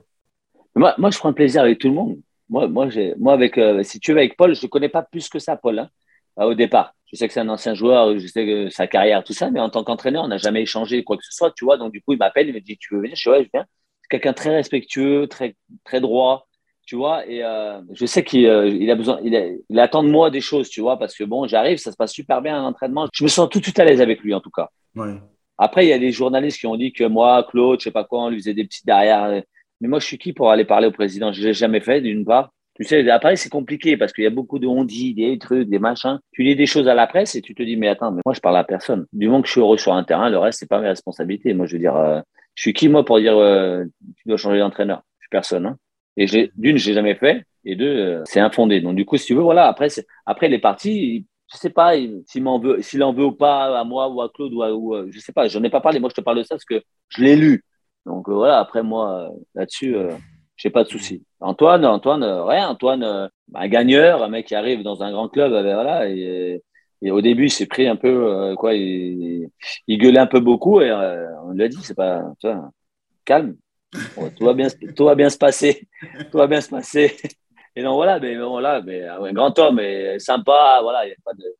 Moi, moi, je prends plaisir avec tout le monde. Moi, moi, avec, si tu veux, avec Paul, je ne connais pas plus que ça, Paul, hein, au départ. Je sais que c'est un ancien joueur, je sais que sa carrière, tout ça, mais en tant qu'entraîneur, on n'a jamais échangé quoi que ce soit, tu vois. Donc, du coup, il m'appelle, il me dit Tu veux venir Je dis Ouais, je viens. C'est quelqu'un très respectueux, très, très droit, tu vois. Et euh, je sais qu'il euh, il a besoin, il, il, attend de moi des choses, tu vois, parce que bon, j'arrive, ça se passe super bien à l'entraînement. Je me sens tout de suite à l'aise avec lui, en tout cas. Ouais. Après, il y a des journalistes qui ont dit que moi, Claude, je sais pas quoi, on lui faisait des petits derrière. Mais moi, je suis qui pour aller parler au président? Je l'ai jamais fait, d'une part. Tu sais, après, c'est compliqué parce qu'il y a beaucoup de on dit, des trucs, des machins. Tu lis des choses à la presse et tu te dis, mais attends, mais moi, je parle à personne. Du moment que je suis heureux sur un terrain, le reste, c'est pas mes responsabilités. Moi, je veux dire, euh, je suis qui, moi, pour dire, euh, tu dois changer d'entraîneur? Je suis personne. Hein. Et d'une, je l'ai jamais fait. Et deux, euh, c'est infondé. Donc, du coup, si tu veux, voilà, après, après les parties, je sais pas s'il m'en veut, s'il en veut ou pas à moi ou à Claude ou, à, ou je sais pas. J'en ai pas parlé. Moi, je te parle de ça parce que je l'ai lu. Donc, voilà, après, moi, là-dessus, j'ai pas de souci. Antoine, Antoine, rien. Antoine, un gagneur, un mec qui arrive dans un grand club, ben voilà. Et, au début, il s'est pris un peu, euh, quoi, il, il, gueulait un peu beaucoup et euh, on lui a dit, c'est pas, vois, calme, tout va bien, tout va bien se passer, tout va bien se passer. Et donc voilà, mais voilà, mais un grand homme, mais sympa, voilà.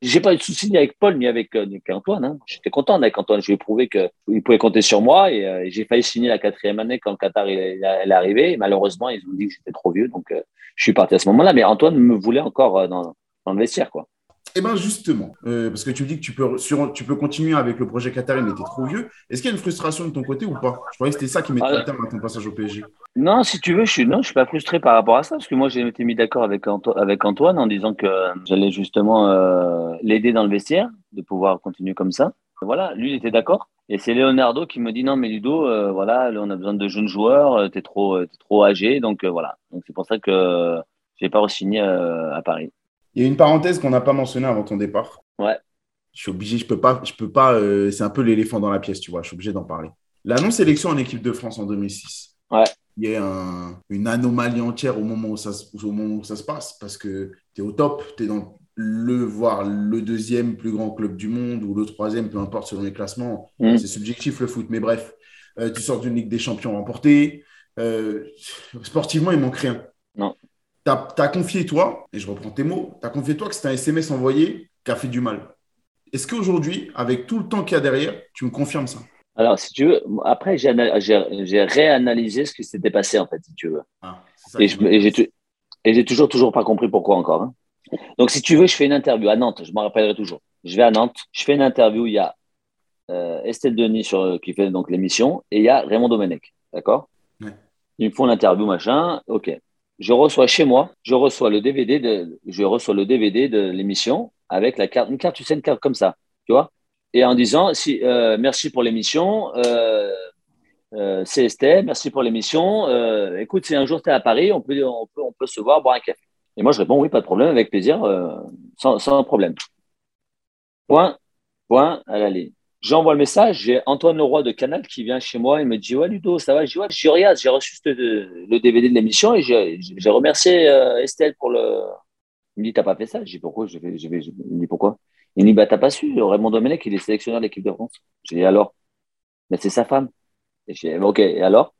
J'ai pas eu de soucis ni avec Paul ni avec, euh, Antoine. Hein. J'étais content avec Antoine. Je lui ai prouvé qu'il pouvait compter sur moi et, euh, j'ai failli signer la quatrième année quand le Qatar est, est arrivé. malheureusement, ils ont dit que j'étais trop vieux, donc euh, je suis parti à ce moment-là. Mais Antoine me voulait encore dans, le vestiaire. Eh bien, justement, euh, parce que tu dis que tu peux, tu peux continuer avec le projet Qatari, mais tu es trop vieux. Est-ce qu'il y a une frustration de ton côté ou pas? Je croyais que c'était ça qui mettait ah, terme à ton passage au PSG. Non, si tu veux, je suis, non, je suis pas frustré par rapport à ça, parce que moi, j'ai été mis d'accord avec, avec Antoine en disant que j'allais justement euh, l'aider dans le vestiaire, de pouvoir continuer comme ça. Voilà, lui, il était d'accord. Et c'est Leonardo qui me dit non, mais Ludo, euh, voilà, on a besoin de jeunes joueurs, tu es trop, es trop âgé, donc voilà. Donc c'est pour ça que je n'ai pas re-signé à Paris. Il y a une parenthèse qu'on n'a pas mentionnée avant ton départ. Ouais. Je suis obligé, je peux pas, je peux pas, euh, c'est un peu l'éléphant dans la pièce, tu vois, je suis obligé d'en parler. La non-sélection en équipe de France en 2006. Ouais. Il y a une anomalie entière au moment, où ça, au moment où ça se passe parce que tu es au top, tu es dans le, voire le deuxième plus grand club du monde ou le troisième, peu importe selon les classements. Mm. C'est subjectif le foot, mais bref, euh, tu sors d'une Ligue des Champions remportée. Euh, sportivement, il manque rien. Non tu as, confié toi, et je reprends tes mots, tu as confié toi que c'est un SMS envoyé qui a fait du mal. Est-ce qu'aujourd'hui, avec tout le temps qu'il y a derrière, tu me confirmes ça? Alors, si tu veux, après, j'ai réanalysé ce qui s'était passé, en fait, si tu veux. Ah, et j'ai toujours, toujours pas compris pourquoi encore. Hein. Donc, si tu veux, je fais une interview à Nantes, je m'en rappellerai toujours. Je vais à Nantes, je fais une interview, il y a euh, Estelle Denis sur, qui fait donc l'émission, et il y a Raymond Domenech, d'accord? Ils me font l'interview, machin, ok je reçois chez moi, je reçois le DVD de, je reçois le DVD de l'émission avec la carte, une carte, tu sais, une carte comme ça, tu vois, et en disant si, euh, merci pour l'émission, euh, euh, c'est merci pour l'émission. Euh, écoute, si un jour tu es à Paris, on peut, on peut, on peut se voir, boire un café. Et moi, je réponds oui, pas de problème, avec plaisir, sans, sans problème. Point, point à la ligne. J'envoie le message, j'ai Antoine Leroy de Canal qui vient chez moi, il me dit Ouais, Ludo, ça va? Je dis Ouais, j'ai j'ai reçu le, DVD de l'émission et j'ai remercié euh, Estelle pour le. Il me dit T'as pas fait ça? Je dis Pourquoi? Je vais, je Il me dit Pourquoi? Il me dit Bah, t'as pas su, Raymond Domenech, il est sélectionneur de l'équipe de France. J'ai dit Alors? Mais c'est sa femme. Et j'ai dit Ok, et alors?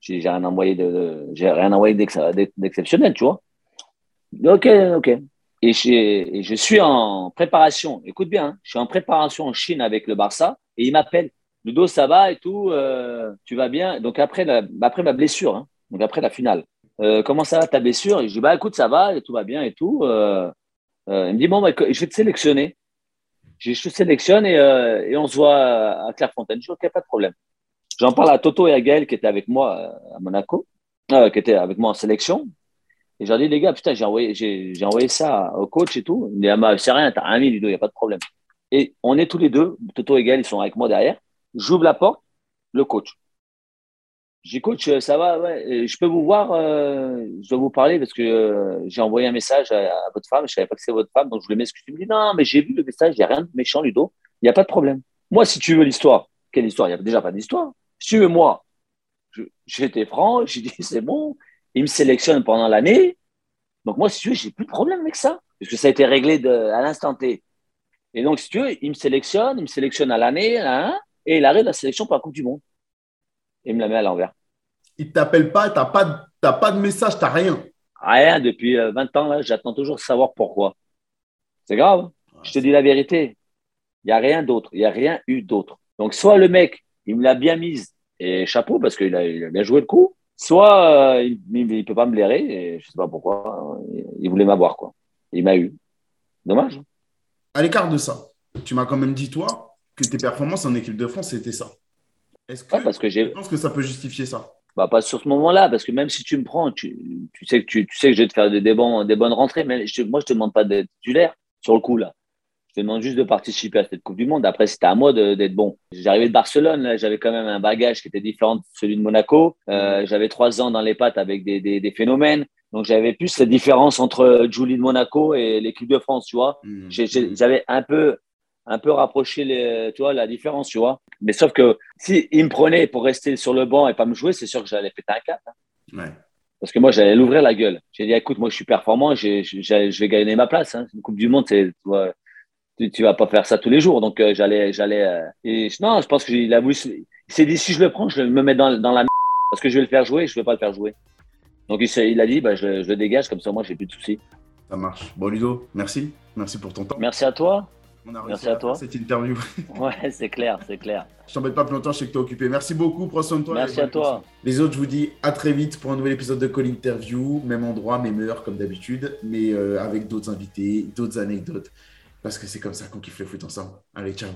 J'ai rien envoyé de, j'ai rien envoyé d'exceptionnel, tu vois. Ok, ok. Et, je suis en préparation, écoute bien, hein, je suis en préparation en Chine avec le Barça et il m'appelle. Ludo, ça va et tout, euh, tu vas bien? Donc après, ma blessure, hein, donc après la finale, euh, comment ça va ta blessure? Et je dis, bah écoute, ça va, tout va bien et tout. Euh, il me dit, bon, bah, je vais te sélectionner. Je, te sélectionne et, et, on se voit à Clairefontaine. Je dis, ok, pas de problème. J'en parle à Toto et à Gaël qui étaient avec moi à Monaco, qui étaient avec moi en sélection. Et j'ai dit, les gars, putain, j'ai envoyé, j'ai, envoyé ça au coach et tout. Il dit, ah, c'est rien, t'as un mille, il n'y a pas de problème. Et on est tous les deux, Toto et Gaël, ils sont avec moi derrière. J'ouvre la porte, le coach. Je dis, coach, ça va, ouais, je peux vous voir, euh, je dois vous parler parce que euh, j'ai envoyé un message à, votre femme, je ne savais pas que c'est votre femme, donc je voulais m'excuser. Il me dit, non, mais j'ai vu le message, il n'y a rien de méchant, Ludo, il n'y a pas de problème. Moi, si tu veux l'histoire, quelle histoire? Il n'y a déjà pas d'histoire. Si tu veux, moi, j'étais franc, j'ai dit, c'est bon, il me sélectionne pendant l'année. Donc moi, si tu veux, j'ai plus de problème avec ça, parce que ça a été réglé de, à l'instant T. Et donc, si tu veux, il me sélectionne, il me sélectionne à l'année, hein, et il arrête la sélection pour la Coupe du Monde. Et il me la met à l'envers. Il ne t'appelle pas, tu n'as pas, pas de message, tu n'as rien. Rien, depuis 20 euh, ans, là, j'attends toujours de savoir pourquoi. C'est grave. Hein. Je te dis la vérité. Il n'y a rien d'autre. Il n'y a rien eu d'autre. Donc, soit le mec, il me l'a bien mise et chapeau parce qu'il a, bien joué le coup, soit euh, il ne peut pas me blairer et je ne sais pas pourquoi. Il voulait m'avoir, quoi. Il m'a eu. Dommage. À l'écart de ça, tu m'as quand même dit, toi, que tes performances en équipe de France, c'était ça. Est-ce que, parce que tu penses que ça peut justifier ça? Bah, pas sur ce moment-là, parce que même si tu me prends, tu, tu sais, que tu, tu, sais que je vais te faire des, des, bons, des bonnes rentrées, mais je, moi, je ne te demande pas d'être titulaire sur le coup, là. Je te demande juste de participer à cette Coupe du Monde. Après, c'était à moi d'être bon. J'arrivais de Barcelone, j'avais quand même un bagage qui était différent de celui de Monaco. Euh, j'avais trois ans dans les pattes avec des, des, des phénomènes. Donc, j'avais plus cette différence entre Julie de Monaco et l'équipe de France, tu vois. Mmh. J'avais un peu, un peu rapproché les, tu vois, la différence, tu vois. Mais sauf que si il me prenait pour rester sur le banc et pas me jouer, c'est sûr que j'allais péter un cap. Hein. Ouais. Parce que moi, j'allais l'ouvrir la gueule. J'ai dit, écoute, moi, je suis performant, je vais gagner ma place. Hein. Une Coupe du Monde, c'est, tu, tu vas pas faire ça tous les jours. Donc, euh, j'allais, j'allais. Euh, et non, je pense qu'il a voulu. Il s'est dit, si je le prends, je me mettre dans, dans la parce que je vais le faire jouer et je vais pas le faire jouer. Donc, il, il a dit, bah, je, je, le dégage, comme ça, moi, j'ai plus de soucis. Ça marche. Bon, Ludo, merci. Merci pour ton temps. Merci à toi. On a Merci à, à toi. cette interview. ouais, c'est clair, c'est clair. Je t'embête pas plus longtemps, je sais que tu es occupé. Merci beaucoup, prends soin de toi. Merci à toi. Les autres, je vous dis à très vite pour un nouvel épisode de Call Interview. Même endroit, même heure, comme d'habitude, mais euh, avec d'autres invités, d'autres anecdotes. Parce que c'est comme ça qu'on kiffe le foot ensemble. Allez, ciao.